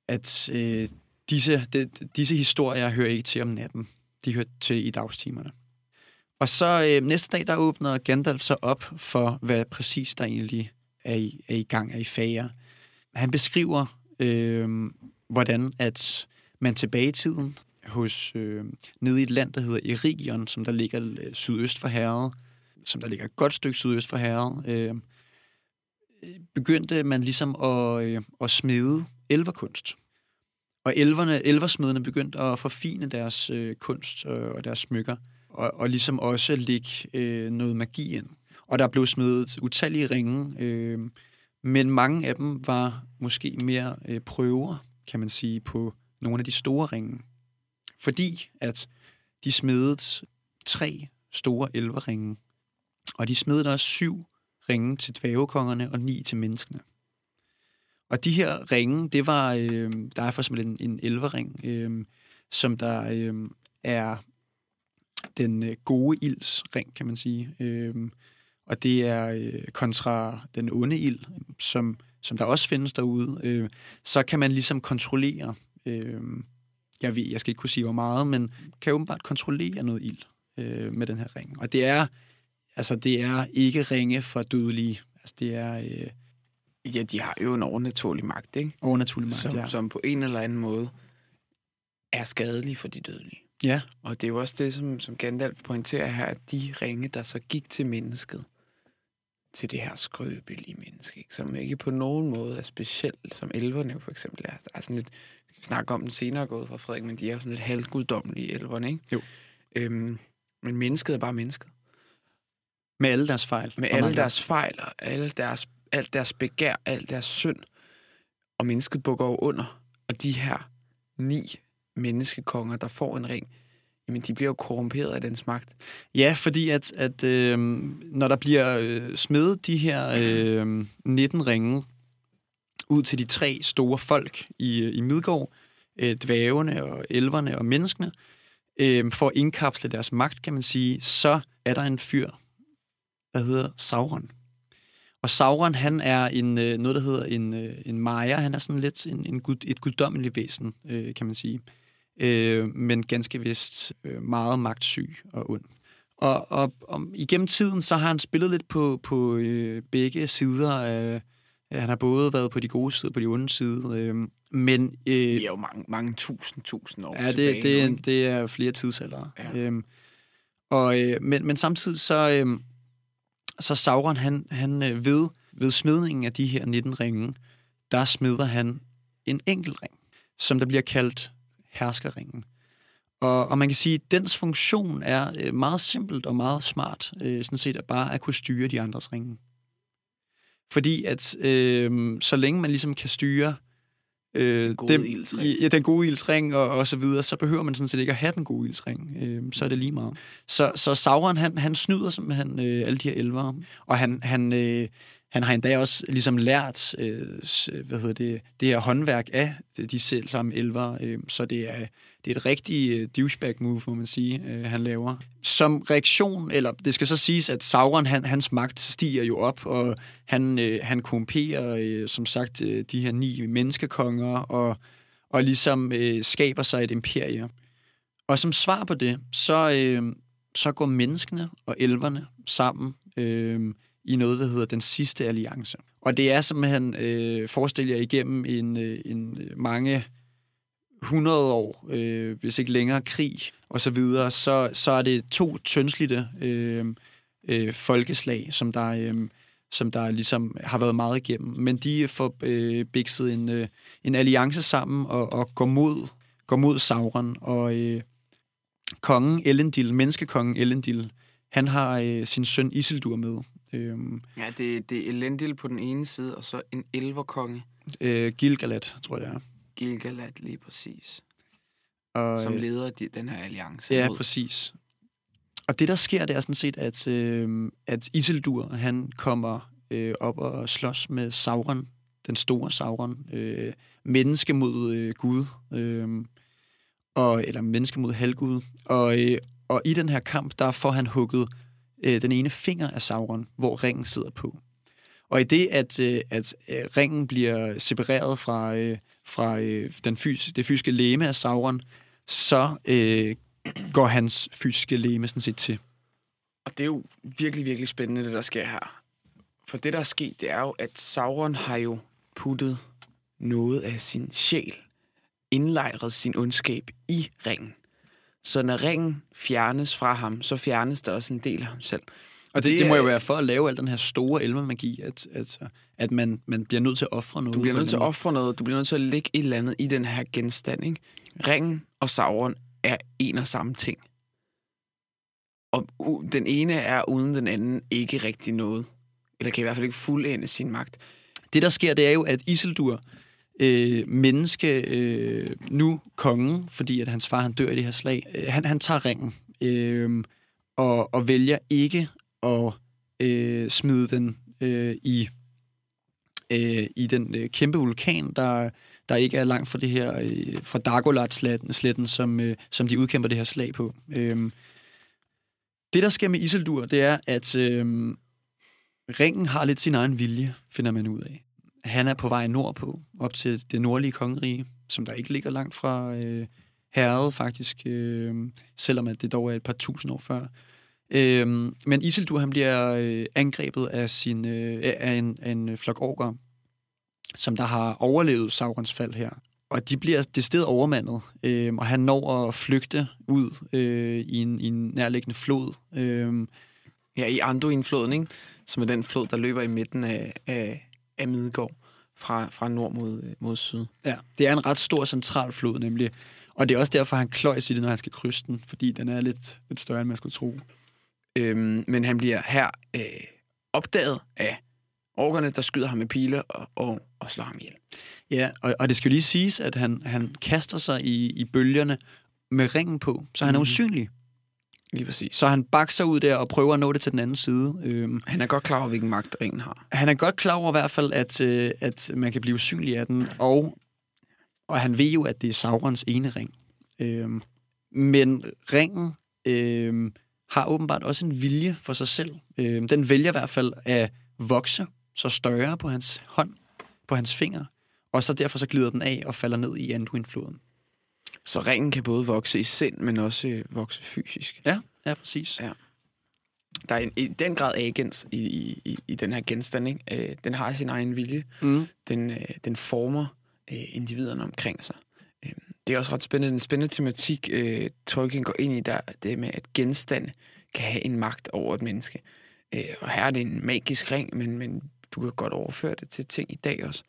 at øh, disse, de, disse historier hører ikke til om natten. De hører til i dagstimerne. Og så øh, næste dag, der åbner Gandalf så op for, hvad præcis der egentlig er i, er i gang, er i fære. Han beskriver, øh, hvordan at man tilbage i tiden, hos, øh, nede i et land, der hedder Erigion, som der ligger øh, sydøst for herret, som der ligger et godt stykke sydøst for herret, øh, begyndte man ligesom at, øh, at smede elverkunst. Og elverne, elversmedene begyndte at forfine deres øh, kunst øh, og deres smykker, og, og ligesom også lægge øh, noget magi ind. Og der blev smidt utallige ringe, øh, men mange af dem var måske mere øh, prøver, kan man sige, på nogle af de store ringe. Fordi at de smedet tre store elverringe, og de smedet også syv ringe til dvævekongerne og ni til menneskene. Og de her ringe, det var, øh, der er for eksempel en, en elverring, øh, som der øh, er den øh, gode ilds ring, kan man sige. Øh, og det er øh, kontra den onde ild, som, som der også findes derude. Øh, så kan man ligesom kontrollere, øh, jeg, ved, jeg skal ikke kunne sige hvor meget, men kan åbenbart kontrollere noget ild øh, med den her ring. Og det er, altså det er ikke ringe for dødelige. Altså det er... Øh, Ja, de har jo en overnaturlig magt, ikke? Overnaturlig magt, som, ja. som på en eller anden måde er skadelig for de dødelige. Ja. Og det er jo også det, som, som Gandalf pointerer her, at de ringe, der så gik til mennesket, til det her skrøbelige menneske, ikke? som ikke på nogen måde er specielt, som elverne jo for eksempel er. Der er sådan lidt, vi skal snakke om den senere gået fra Frederik, men de er jo sådan lidt halvguddommelige elverne, ikke? Jo. Øhm, men mennesket er bare mennesket. Med alle deres fejl. Med alle deres fejl og alle deres, alt deres begær, alt deres synd. Og mennesket bukker jo under. Og de her ni menneskekonger, der får en ring, men de bliver jo korrumperet af dens magt. Ja, fordi at, at øh, når der bliver øh, smedet de her øh, 19 ringe ud til de tre store folk i, øh, i Midgård, øh, dvævene og elverne og menneskene, øh, for at indkapsle deres magt, kan man sige, så er der en fyr, der hedder Sauron. Og Sauron, han er en, øh, noget, der hedder en, øh, en Maja. Han er sådan lidt en, en gud, et guddommeligt væsen, øh, kan man sige. Øh, men ganske vist øh, meget magtsyg og ond. Og, og, og igennem tiden, så har han spillet lidt på, på øh, begge sider af... Han har både været på de gode sider og på de onde sider. Øh, men, øh, Vi er jo mange, mange tusind, tusind år Ja, det, tilbage det, nu, er, det er flere tidsaldere. Ja. Øhm, og, øh, men, men samtidig så, øh, så Sauron, han, han øh, ved, ved smidningen af de her 19 ringe, der smider han en enkelt ring, som der bliver kaldt herskerringen. Og, og man kan sige, at dens funktion er øh, meget simpelt og meget smart, øh, sådan set at bare at kunne styre de andres ringe. Fordi at øh, så længe man ligesom kan styre øh, Den gode ildsring. ja, den gode ildsring og, og så videre, så behøver man sådan set ikke at have den gode ildsring. Øh, så er det lige meget. Så, så Sauron, han, han snyder simpelthen øh, alle de her elvere, og han, han, øh, han har endda også ligesom lært øh, hvad hedder det, det her håndværk af de selv samme elver, øh, så det er, det er et rigtigt øh, douchebag move, må man sige, øh, han laver. Som reaktion, eller det skal så siges, at Sauron, han, hans magt stiger jo op, og han, øh, han korrumperer, øh, som sagt, øh, de her ni menneskekonger, og, og ligesom øh, skaber sig et imperie. Og som svar på det, så, øh, så går menneskene og elverne sammen øh, i noget, der hedder den sidste alliance. Og det er simpelthen, øh, forestil jer igennem en, øh, en øh, mange 100 år, øh, hvis ikke længere, krig og så videre, så, så er det to tyndslitte øh, øh, folkeslag, som der, øh, som der ligesom har været meget igennem. Men de får øh, bikset en, øh, en alliance sammen og, og går mod, går mod Sauron. Og øh, kongen Elendil, menneskekongen Elendil, han har øh, sin søn Isildur med. Øh, Ja, det, det er Elendil på den ene side, og så en elverkonge, øh, Gilgalad, tror jeg det er. Gilgalad lige præcis, Og, som øh, leder de, den her alliance. Ja, mod- præcis. Og det, der sker, det er sådan set, at, øh, at Isildur, han kommer øh, op og slås med Sauron, den store Sauron, øh, menneske mod øh, Gud, øh, og, eller menneske mod halvgud. Og, øh, og i den her kamp, der får han hugget øh, den ene finger af Sauron, hvor ringen sidder på. Og i det, at, øh, at øh, ringen bliver separeret fra, øh, fra øh, den fys- det fysiske leme af Sauron, så øh, går hans fysiske leme sådan set til. Og det er jo virkelig, virkelig spændende, det der sker her. For det, der er sket, det er jo, at Sauron har jo puttet noget af sin sjæl, indlejret sin ondskab i ringen. Så når ringen fjernes fra ham, så fjernes der også en del af ham selv. Og det, det, Det må jo være for at lave al den her store elvermagi, at, at, at man, man bliver nødt til at ofre noget. Du bliver nødt til at ofre noget. Du bliver nødt til at lægge et eller andet i den her genstand. Ikke? Ringen og Sauron er en og samme ting. Og den ene er uden den anden ikke rigtig noget. Eller kan i hvert fald ikke fuldende sin magt. Det, der sker, det er jo, at Isildur, øh, menneske, øh, nu kongen, fordi at hans far han dør i det her slag, øh, han, han tager ringen øh, og, og vælger ikke at øh, smide den øh, i, øh, i den øh, kæmpe vulkan, der, der ikke er langt fra det her, øh, fra Dagolat-sletten, som, øh, som de udkæmper det her slag på. Øh, det, der sker med Isildur, det er, at øh, ringen har lidt sin egen vilje, finder man ud af. Han er på vej nordpå, op til det nordlige kongerige, som der ikke ligger langt fra øh, herret faktisk, øh, selvom at det dog er et par tusind år før. Øh, men Isildur han bliver øh, angrebet af, sin, øh, af en, af en øh, flok orker, som der har overlevet Saurons fald her. Og de bliver det sted overmandet, øh, og han når at flygte ud øh, i, en, i en nærliggende flod. Øh, Ja, i Anduin-floden, ikke? som er den flod, der løber i midten af, af, af Midgård fra, fra nord mod, mod syd. Ja, det er en ret stor central flod nemlig. Og det er også derfor, han kløjs i det, når han skal krydse den, fordi den er lidt, lidt større, end man skulle tro. Øhm, men han bliver her øh, opdaget af orkerne, der skyder ham med pile og, og, og slår ham ihjel. Ja, og, og det skal jo lige siges, at han, han kaster sig i, i bølgerne med ringen på, så han er Mhm. usynlig. Lige præcis. Så han bakser ud der og prøver at nå det til den anden side. Øhm, Han er godt klar over, hvilken magt ringen har. han er godt klar over i hvert fald, at, øh, at man kan blive usynlig af den, og, og han ved jo, at det er Saurons ene ring. Øhm, men ringen øhm, har åbenbart også en vilje for sig selv. Øhm, den vælger i hvert fald at vokse så større på hans hånd, på hans finger, og så derfor så glider den af og falder ned i Anduin-floden. Så ringen kan både vokse i sind, men også øh, vokse fysisk. Ja, ja, præcis. Ja. der er en, i den grad agens i, i, i den her genstand. Ikke? Øh, den har sin egen vilje. Mm. Den, øh, den former øh, individerne omkring sig. Øh, det er også ret spændende. En spændende tematik, øh, Tolkien går ind i, der det med, at genstande kan have en magt over et menneske. Øh, og her er det en magisk ring, men, men du kan godt overføre det til ting i dag også.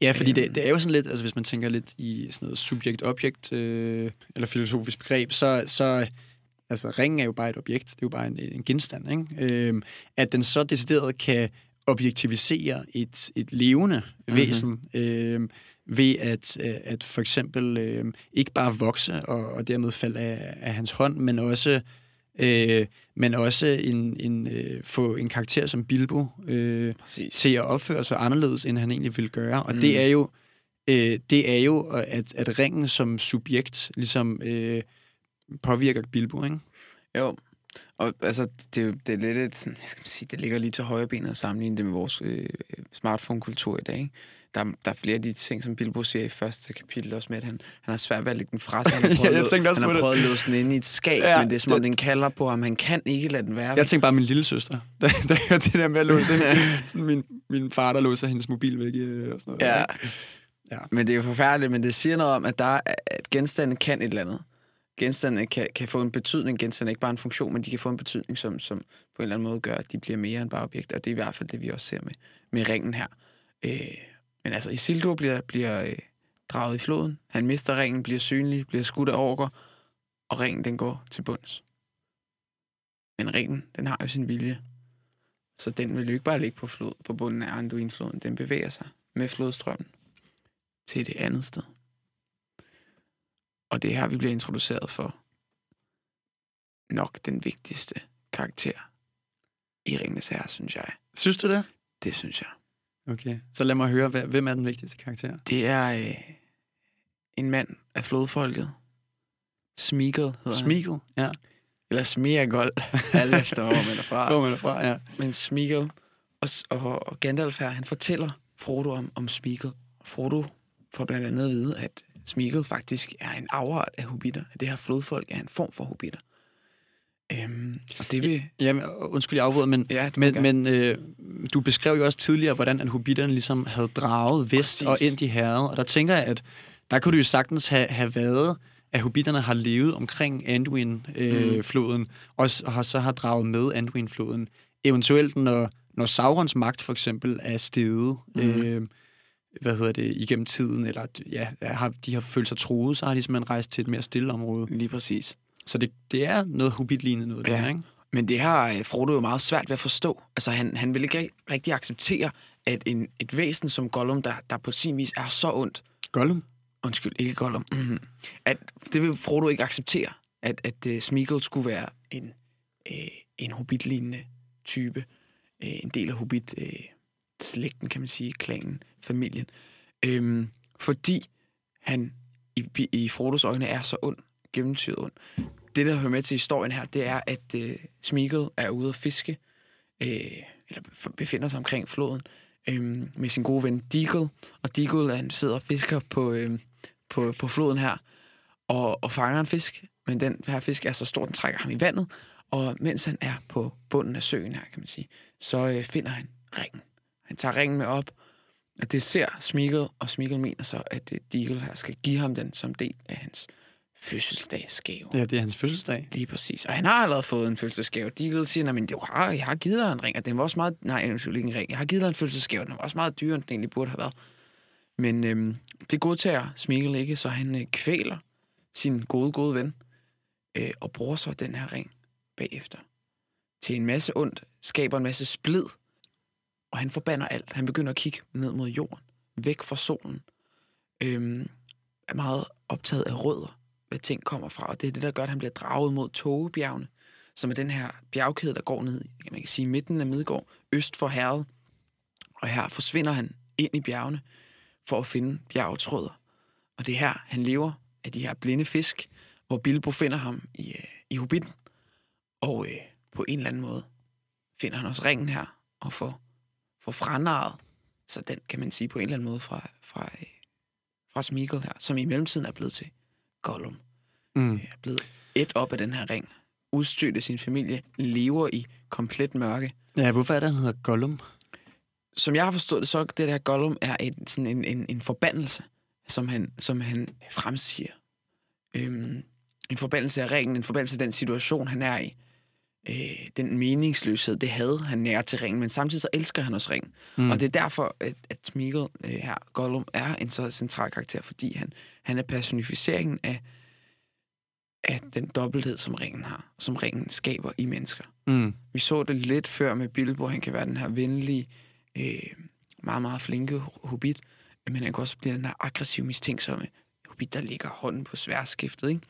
Ja, fordi det, Øhm. det er jo sådan lidt, altså hvis man tænker lidt i sådan noget subjekt-objekt, øh, eller filosofisk begreb, så, så altså ringen er jo bare et objekt, det er jo bare en, en genstand, ikke? Øh, at den så decideret kan objektivisere et, et levende mm-hmm. væsen, øh, ved at, øh, at for eksempel øh, ikke bare vokse og, og dermed falde af, af hans hånd, men også øh, men også en, en, øh, få en karakter som Bilbo øh, Præcis. til at opføre sig anderledes, end han egentlig ville gøre. Og Mm. det er jo, øh, det er jo at, at ringen som subjekt ligesom øh, påvirker Bilbo, ikke? Jo, og altså, det det er lidt et, sådan, jeg skal sige, det ligger lige til højre benet at sammenligne det med vores øh, smartphone-kultur i dag. Ikke? Der, er- der er flere af de ting, som Bilbo siger i første kapitel, også med, at han, han har svært ved at lægge den fra sig. Han har Ja, prøvet, jeg tænkte også han har prøvet at låse den inde i et skab, Ja, ja, men det er som om, den kalder på ham. Han kan ikke lade den være. Jeg tænker bare min lille søster. Da, da jeg hørte det der med at låse sådan min, min far, der låser hendes mobil væk øh, og sådan noget. Ja. Ja. Men det er jo forfærdeligt, men det siger noget om, at, der, er- at genstande kan et eller andet. Genstande kan, kan få en betydning. Genstande er ikke bare en funktion, men de kan få en betydning, som, som på en eller anden måde gør, at de bliver mere end bare objekter. Og det er i hvert fald det, vi også ser med, med ringen her. Øh, men altså, Isildur bliver, bliver øh, draget i floden. Han mister ringen, bliver synlig, bliver skudt af orker, og ringen den går til bunds. Men ringen, den har jo sin vilje. Så den vil jo ikke bare ligge på, flod, på bunden af Anduin-floden. Den bevæger sig med flodstrømmen til det andet sted. Og det er her, vi bliver introduceret for nok den vigtigste karakter i Ringenes Herre, synes jeg. Synes du det? Det synes jeg. Okay. Så lad mig høre, hvem er den vigtigste karakter? Det er øh, en mand af flodfolket. Smeagol hedder han. Smeagol, ja. Eller Smeagol, alt efter hvor man er fra. Hvor man er fra, ja. Men Smeagol og, og, og Gandalf her, han fortæller Frodo om, om. Og Frodo får blandt andet at vide, at Smeagol faktisk er en afart af hobitter. At det her flodfolk er en form for hobitter. Øhm, og det vil... Jamen, undskyld, jeg afbryder, men, Ja, du men, gerne. men øh, du beskrev jo også tidligere, hvordan at hobitterne ligesom havde draget vest Præcis. og ind i herret, og der tænker jeg, at der kunne det jo sagtens have, have været, at hobitterne har levet omkring Anduin-floden, øh, floden, og, og har, så har draget med Anduin-floden. Eventuelt, når, når Saurons magt for eksempel er steget, Mhm. øh, hvad hedder det, igennem tiden, eller ja, har, de har følt sig troet, så har de simpelthen rejst til et mere stille område. Lige præcis. Så det, det er noget hobbit-lignende noget, Ja. der, ikke? Men det har øh, Frodo jo meget svært ved at forstå. Altså, han, han vil ikke rigtig acceptere, at en, et væsen som Gollum, der, der på sin vis er så ondt, Gollum? undskyld, ikke Gollum, at det vil Frodo ikke acceptere, at, at uh, Smeagol skulle være en, uh, en hobbit-lignende type. Uh, en del af hobbit-slægten, kan man sige, klanen, familien. Um, fordi han i, i Frodos øjne er så ond, gennemtyret ond. Det, der hører med til historien her, det er, at øh, Smeagol er ude at fiske, øh, eller befinder sig omkring floden, øh, med sin gode ven Deagle. Og Deagle, han sidder og fisker på, øh, på, på floden her, og, og fanger en fisk. Men den her fisk er så stor, den trækker ham i vandet. Og mens han er på bunden af søen her, kan man sige, så øh, finder han ringen. Han tager ringen med op, og det ser Smigel, og Smigel mener så, at øh, Deagle her skal give ham den som del af hans fødselsdagsgave. Ja, det er hans fødselsdag. Lige præcis. Og han har allerede fået en fødselsdagsgave. Deagle siger, men du har, jeg har givet dig en ring, og den var også meget... Nej, undskyld, ikke en ring. Jeg har givet dig en fødselsdagsgave, den var også meget dyrere, end den egentlig burde have været. Men øhm, det godtager Smigel ikke, så han øh, kvæler sin gode, gode ven, øh, og bruger så den her ring bagefter til en masse ondt, skaber en masse splid, og han forbander alt. Han begynder at kigge ned mod jorden, væk fra solen, øhm, er meget optaget af rødder, hvad ting kommer fra, og det er det, der gør, at han bliver draget mod Togebjergene, som er den her bjergkæde, der går ned, kan man kan sige, midten af Midgård, øst for herret. Og her forsvinder han ind i bjergene for at finde bjergetråder. Og det er her, han lever af de her blinde fisk, hvor Bilbo finder ham i, øh, i Hobbiten. Og øh, på en eller anden måde finder han også ringen her, og får, får franaret. Så den kan man sige på en eller anden måde fra, fra, øh, fra Smeagol her, som i mellemtiden er blevet til Gollum. Mm. Er blevet et op af den her ring. udstødte sin familie, lever i komplet mørke. Ja, hvorfor er det, han hedder Gollum? Som jeg har forstået det, så det der Gollum er et, sådan en, en, en forbandelse, som han, som han fremsiger. Øhm, en forbandelse af ringen, en forbandelse af den situation, han er i. Øh, den meningsløshed, det havde han nær til ringen, men samtidig så elsker han også ringen. Mm. Og det er derfor, at, at Smeagol øh, her, Gollum, er en så central karakter, fordi han, han er personificeringen af, af den dobbelthed, som ringen har, som ringen skaber i mennesker. Mm. Vi så det lidt før med Bilbo, han kan være den her venlige, øh, meget, meget flinke hobbit, men han kan også blive den her aggressiv, mistænksomme hobbit, der ligger hånden på sværskiftet, ikke?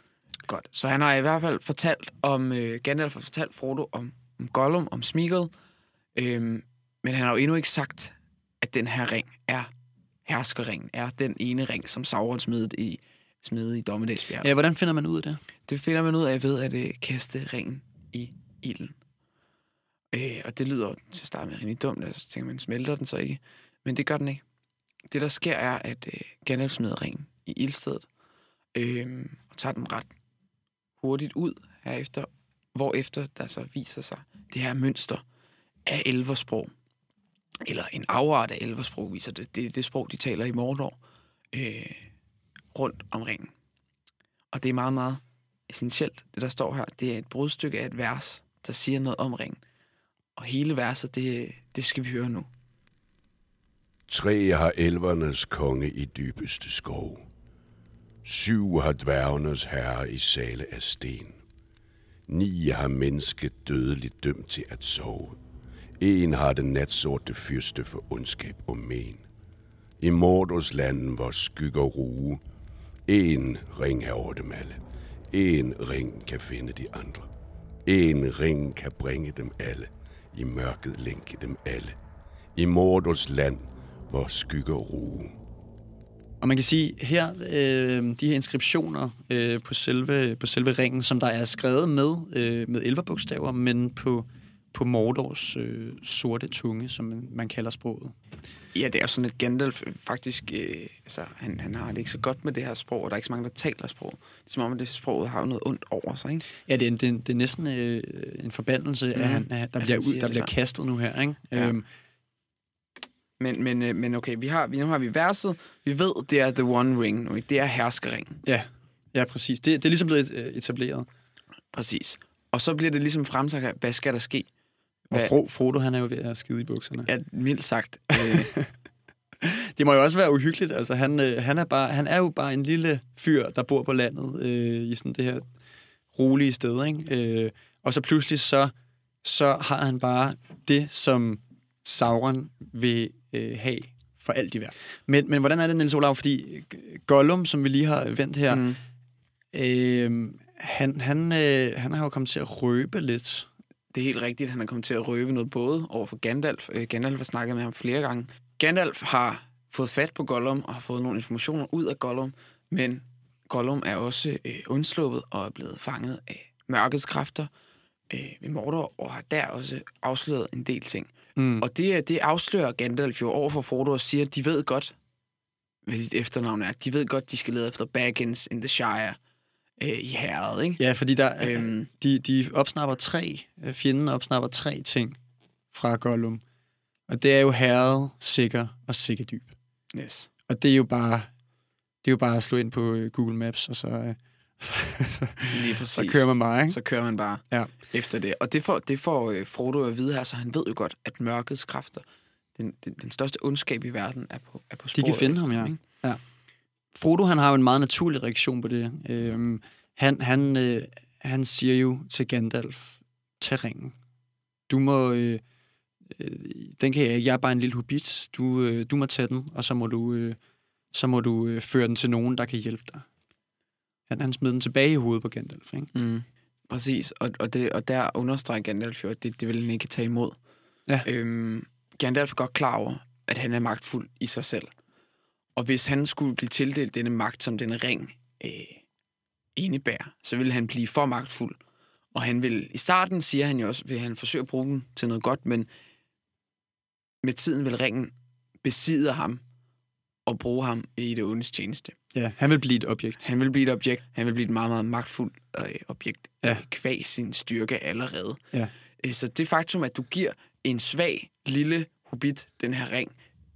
Godt. Så han har i hvert fald fortalt om, øh, Gandalf har fortalt Frodo om, om Gollum, om Smeagol, øh, men han har jo endnu ikke sagt, at den her ring er herskerringen, er den ene ring, som Sauron smed i, smed i Dommedagsbjerget. Ja, hvordan finder man ud af det? Det finder man ud af ved at øh, kaste ringen i ilden. Øh, og det lyder til at starte med rigtig dumt, altså tænker man, smelter den så ikke? Men det gør den ikke. Det, der sker, er, at øh, Gandalf smider ringen i ildstedet, øh, og tager den ret hurtigt ud herefter, hvorefter der så viser sig det her mønster af elversprog, eller en afart af elversprog, viser det. Det er det sprog, de taler i Mordor, øh, rundt om ringen. Og det er meget, meget essentielt, det der står her. Det er et brudstykke af et vers, der siger noget om ringen. Og hele verset, det, det skal vi høre nu. Tre har elvernes konge i dybeste skov. Syv har dværgenes herre i sale af sten. Ni har mennesket dødeligt dømt til at sove. En har den natsorte fyrste for ondskab og men. I Mordors landen, hvor skygger ruge. En ring er over dem alle. En ring kan finde de andre. En ring kan bringe dem alle. I mørket lænke dem alle. I Mordors land, hvor skygger ruge. Og man kan sige, her, øh, de her inskriptioner øh, på, selve, på selve ringen, som der er skrevet med, øh, med elverbogstaver, men på, på Mordors øh, sorte tunge, som man, man kalder sproget. Ja, det er sådan, at Gandalf øh, faktisk, øh, altså, han, han har det ikke så godt med det her sprog, og der er ikke så mange, der taler sprog. Det er som om, at det sprog har jo noget ondt over sig, ikke? Ja, det er, det, det er næsten øh, en forbandelse, mm. at, han, der, bliver, han siger ud, der det bliver der. kastet nu her. Ikke? Ja. Øhm, Men, men, øh, men okay, vi har, vi, nu har vi verset. Vi ved, det er The One Ring nu, ikke? Det er herskeringen. ja. ja, præcis. Det, det er ligesom blevet øh, etableret. Præcis. Og så bliver det ligesom fremsagt, hvad skal der ske? Og Hvad- Fro, Frodo, han er jo ved at skide i bukserne. Ja, mildt sagt. Øh, Det må jo også være uhyggeligt. Altså, han, han, er bare, han er jo bare en lille fyr, der bor på landet øh, i sådan det her rolige sted. Ikke? Øh, og så pludselig så, så har han bare det, som Sauron vil øh, have for alt i verden. Men, men hvordan er det, Niels Olav? Fordi Gollum, som vi lige har vendt her, mm. øh, han, han, øh, han har jo kommet til at røbe lidt. det er helt rigtigt, han er kommet til at røbe noget både over for Gandalf. Øh, Gandalf har snakket med ham flere gange. Gandalf har fået fat på Gollum og har fået nogle informationer ud af Gollum, men Gollum er også øh, undsluppet og er blevet fanget af mørkets kræfter øh, ved Mordor, og har der også afsløret en del ting. Mm. Og det, det afslører Gandalf jo over for Frodo og siger, at de ved godt, hvad dit efternavn er. De ved godt, de skal lede efter Baggins in the Shire øh, i herret, ikke? Ja, fordi der, øhm. Øhm, de, de opsnapper tre, øh, fjenden opsnapper tre ting fra Gollum. Og det er jo herred, sikker og sikkerdyb. yes. Og det er jo bare, det er jo bare at slå ind på øh, Google Maps, og øh, så, Lige præcis. så kører man bare, ikke? Så kører man bare Ja. efter det. Og det får, det får øh, Frodo at vide her, så han ved jo godt, at mørkets kræfter, den, den, den største ondskab i verden, er på, er på De sporet kan finde efter ham, ja. ikke? Frodo, han har jo en meget naturlig reaktion på det. Øhm, han, han, øh, han siger jo til Gandalf, tag ringen. Du må... Øh, øh, den kan jeg ikke. Jeg er bare en lille hobbit. Du, øh, du må tage den, og så må du, øh, så må du øh, føre den til nogen, der kan hjælpe dig. Han, han smed den tilbage i hovedet på Gandalf, ikke? Mm. Præcis, og, og, det, og der understreger Gandalf jo, at det, det vil han ikke tage imod. Ja. Øhm, Gandalf er godt klar over, at han er magtfuld i sig selv. Og hvis han skulle blive tildelt denne magt, som denne ring øh, indebærer, så vil han blive for magtfuld. Og han vil, i starten siger han jo også, vil han forsøge at bruge den til noget godt, men med tiden vil ringen besidde ham, at bruge ham i det ondes tjeneste. Ja, han vil blive et objekt. Han vil blive et objekt. Han vil blive et meget, meget magtfuldt øh, objekt. Ja. Ja. Kvæg sin styrke allerede. Ja. Øh, Så det faktum, at du giver en svag, lille hobbit den her ring,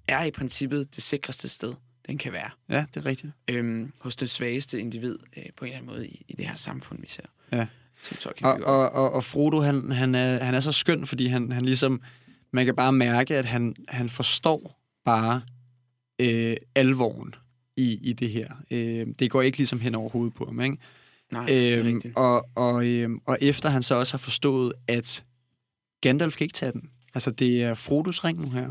er i princippet det sikreste sted, den kan være. Ja, det er rigtigt. Øhm, hos det svageste individ øh, på en eller anden måde i, i det her samfund, vi ser. Ja. Som Tolkien Og, og, og, og Frodo, han, han, er, han er så skøn, fordi han, han ligesom... Man kan bare mærke, at han, han forstår bare øh, alvoren i, i det her. Øh, det går ikke ligesom hen over hovedet på ham, ikke? Nej, det er Øhm, og, og, øhm, og efter han så også har forstået, at Gandalf kan ikke tage den. Altså, det er Frodos ring nu her.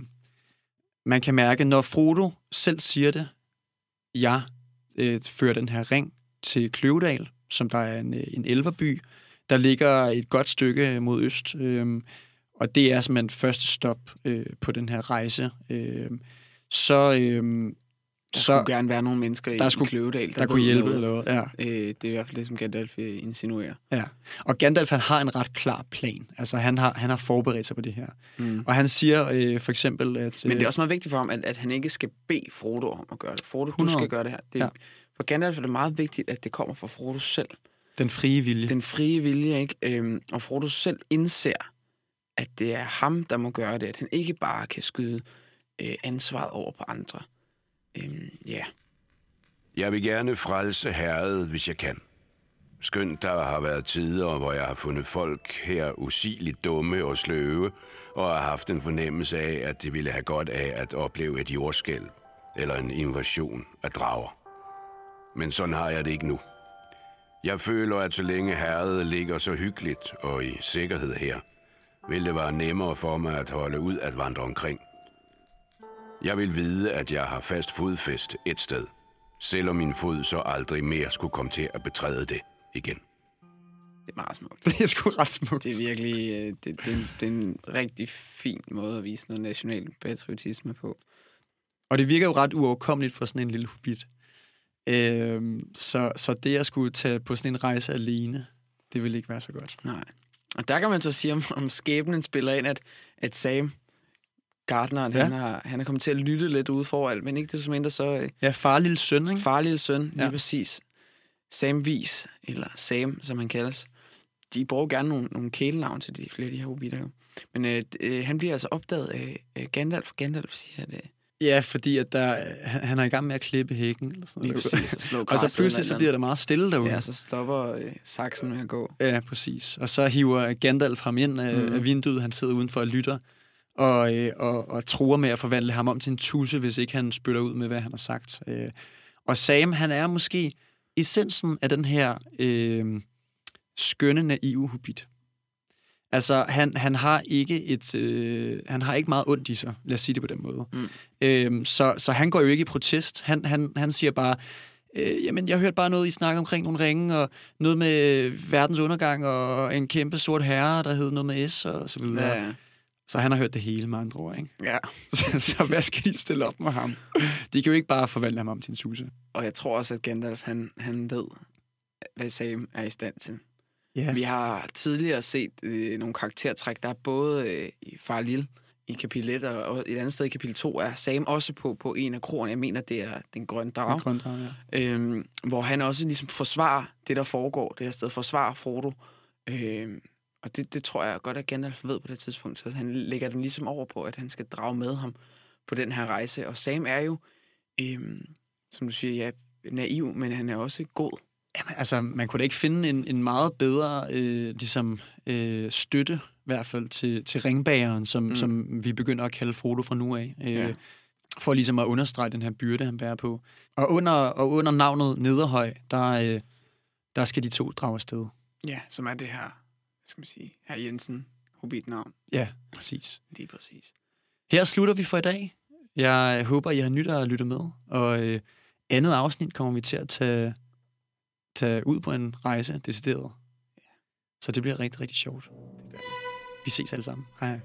Man kan mærke, når Frodo selv siger det, jeg øh, fører den her ring til Kløvedal, som der er en, øh, en elverby, der ligger et godt stykke mod øst. Øhm, og det er simpelthen første stop øh, på den her rejse. Øhm, så, øhm, Der så skulle gerne være nogle mennesker der i, skulle- Kløvedal, der, der kunne hjælpe noget. noget. Ja. Øh, det er i hvert fald det, som Gandalf øh, insinuerer. Ja, og Gandalf han har en ret klar plan. Altså han har, han har forberedt sig på det her. Mm. Og han siger øh, for eksempel, at... Men det er øh, også meget vigtigt for ham, at, at han ikke skal bede Frodo om at gøre det. Frodo, 100. du skal gøre det her. Det, ja. For Gandalf er det meget vigtigt, at det kommer fra Frodo selv. den frie vilje. Den frie vilje, ikke? Øhm, og Frodo selv indser, at det er ham, der må gøre det. At han ikke bare kan skyde øh, ansvaret over på andre. Øhm, ja. Jeg vil gerne frelse herret, hvis jeg kan. Skønt der har været tider, hvor jeg har fundet folk her usigeligt dumme og sløve, og har haft en fornemmelse af, at de ville have godt af at opleve et jordskælv eller en invasion af drager. Men sådan har jeg det ikke nu. Jeg føler, at så længe herret ligger så hyggeligt og i sikkerhed her, vil det være nemmere for mig at holde ud at vandre omkring. Jeg vil vide, at jeg har fast fodfæste et sted, selvom min fod så aldrig mere skulle komme til at betræde det igen. Det er meget smukt. Det er sgu ret smukt. Det er virkelig øh, det, det, er en- det er en rigtig fin måde at vise noget national patriotisme på. Og det virker jo ret uoverkommeligt for sådan en lille hobbit. Øhm, så, så det at skulle tage på sådan en rejse alene, det vil ikke være så godt. Nej. Og der kan man så sige, om, om skæbnen spiller ind, at, at Sam Gardneren, Ja. han, har, han er kommet til at lytte lidt ude for alt, men ikke desto mindre så øh, Ja, far lille søn, ikke? farlige søn, lige Ja. præcis. Sam Vis, eller Sam, som han kaldes. De bruger gerne nogle, nogle kælenavn til de flere af de her hobitter. jo. Men øh, øh, han bliver altså opdaget af øh, Gandalf, og Gandalf siger, at øh, Ja, fordi at der, han, er i gang med at klippe hækken. Eller sådan lige noget. præcis at slå og så pludselig så bliver det meget stille derude. Ja, så stopper øh, saksen med at gå. Ja, præcis. Og så hiver Gandalf ham ind af, Mhm. mm. af vinduet. Han sidder udenfor og lytter. Og, øh, og, og truer med at forvandle ham om til en tusse, hvis ikke han spytter ud med, hvad han har sagt. Øh, og Sam, han er måske essensen af den her øh, skønne, naive hobbit. Altså, han, han har ikke et, øh, han har ikke meget ondt i sig, lad os sige det på den måde. Mm. Øhm, så, så han går jo ikke i protest. Han, han, han siger bare, øh, jamen, jeg hørte bare noget, I snakker omkring nogle ringe, og noget med verdens undergang, og en kæmpe sort herre, der hed noget med S, og så videre. Ja. Ja, Så han har hørt det hele med andre ord, ikke? ja. Så, så hvad skal de stille op med ham? De kan jo ikke bare forvandle ham om til en suse. Og jeg tror også, at Gandalf, han, han ved, hvad Sam er i stand til. Ja. Vi har tidligere set øh, nogle karaktertræk, der er både øh, i Far Lille i kapitel 1, og, et andet sted i kapitel 2 er Sam også på, på en af kroerne. Jeg mener, det er den grønne drag. Grøn drag, ja. øhm, hvor han også ligesom forsvarer det, der foregår det her sted, forsvarer Frodo. Øhm, og det, det tror jeg godt, at Gandalf ved på det tidspunkt, så han lægger den ligesom over på, at han skal drage med ham på den her rejse. Og Sam er jo, øhm, som du siger, ja, naiv, men han er også god. Jamen, altså, man kunne da ikke finde en, en meget bedre øh, ligesom, øh, støtte, i hvert fald til, til ringbageren, som, mm. Som vi begynder at kalde Frodo fra nu af. Øh, Ja. For ligesom at understrege den her byrde, han bærer på. Og under, og under navnet Nederhøj, der, øh, der skal de to drage afsted. Ja, som er det her, skal man sige, her Jensen, Hobbit-navn. Ja, præcis. Lige præcis. Her slutter vi for i dag. Jeg håber, I har nyt at lytte med. Og øh, andet afsnit kommer vi til at tage, tage ud på en rejse, decideret. Så det bliver rigtig, rigtig sjovt. Det gør det. Vi ses alle sammen. Hej. hej.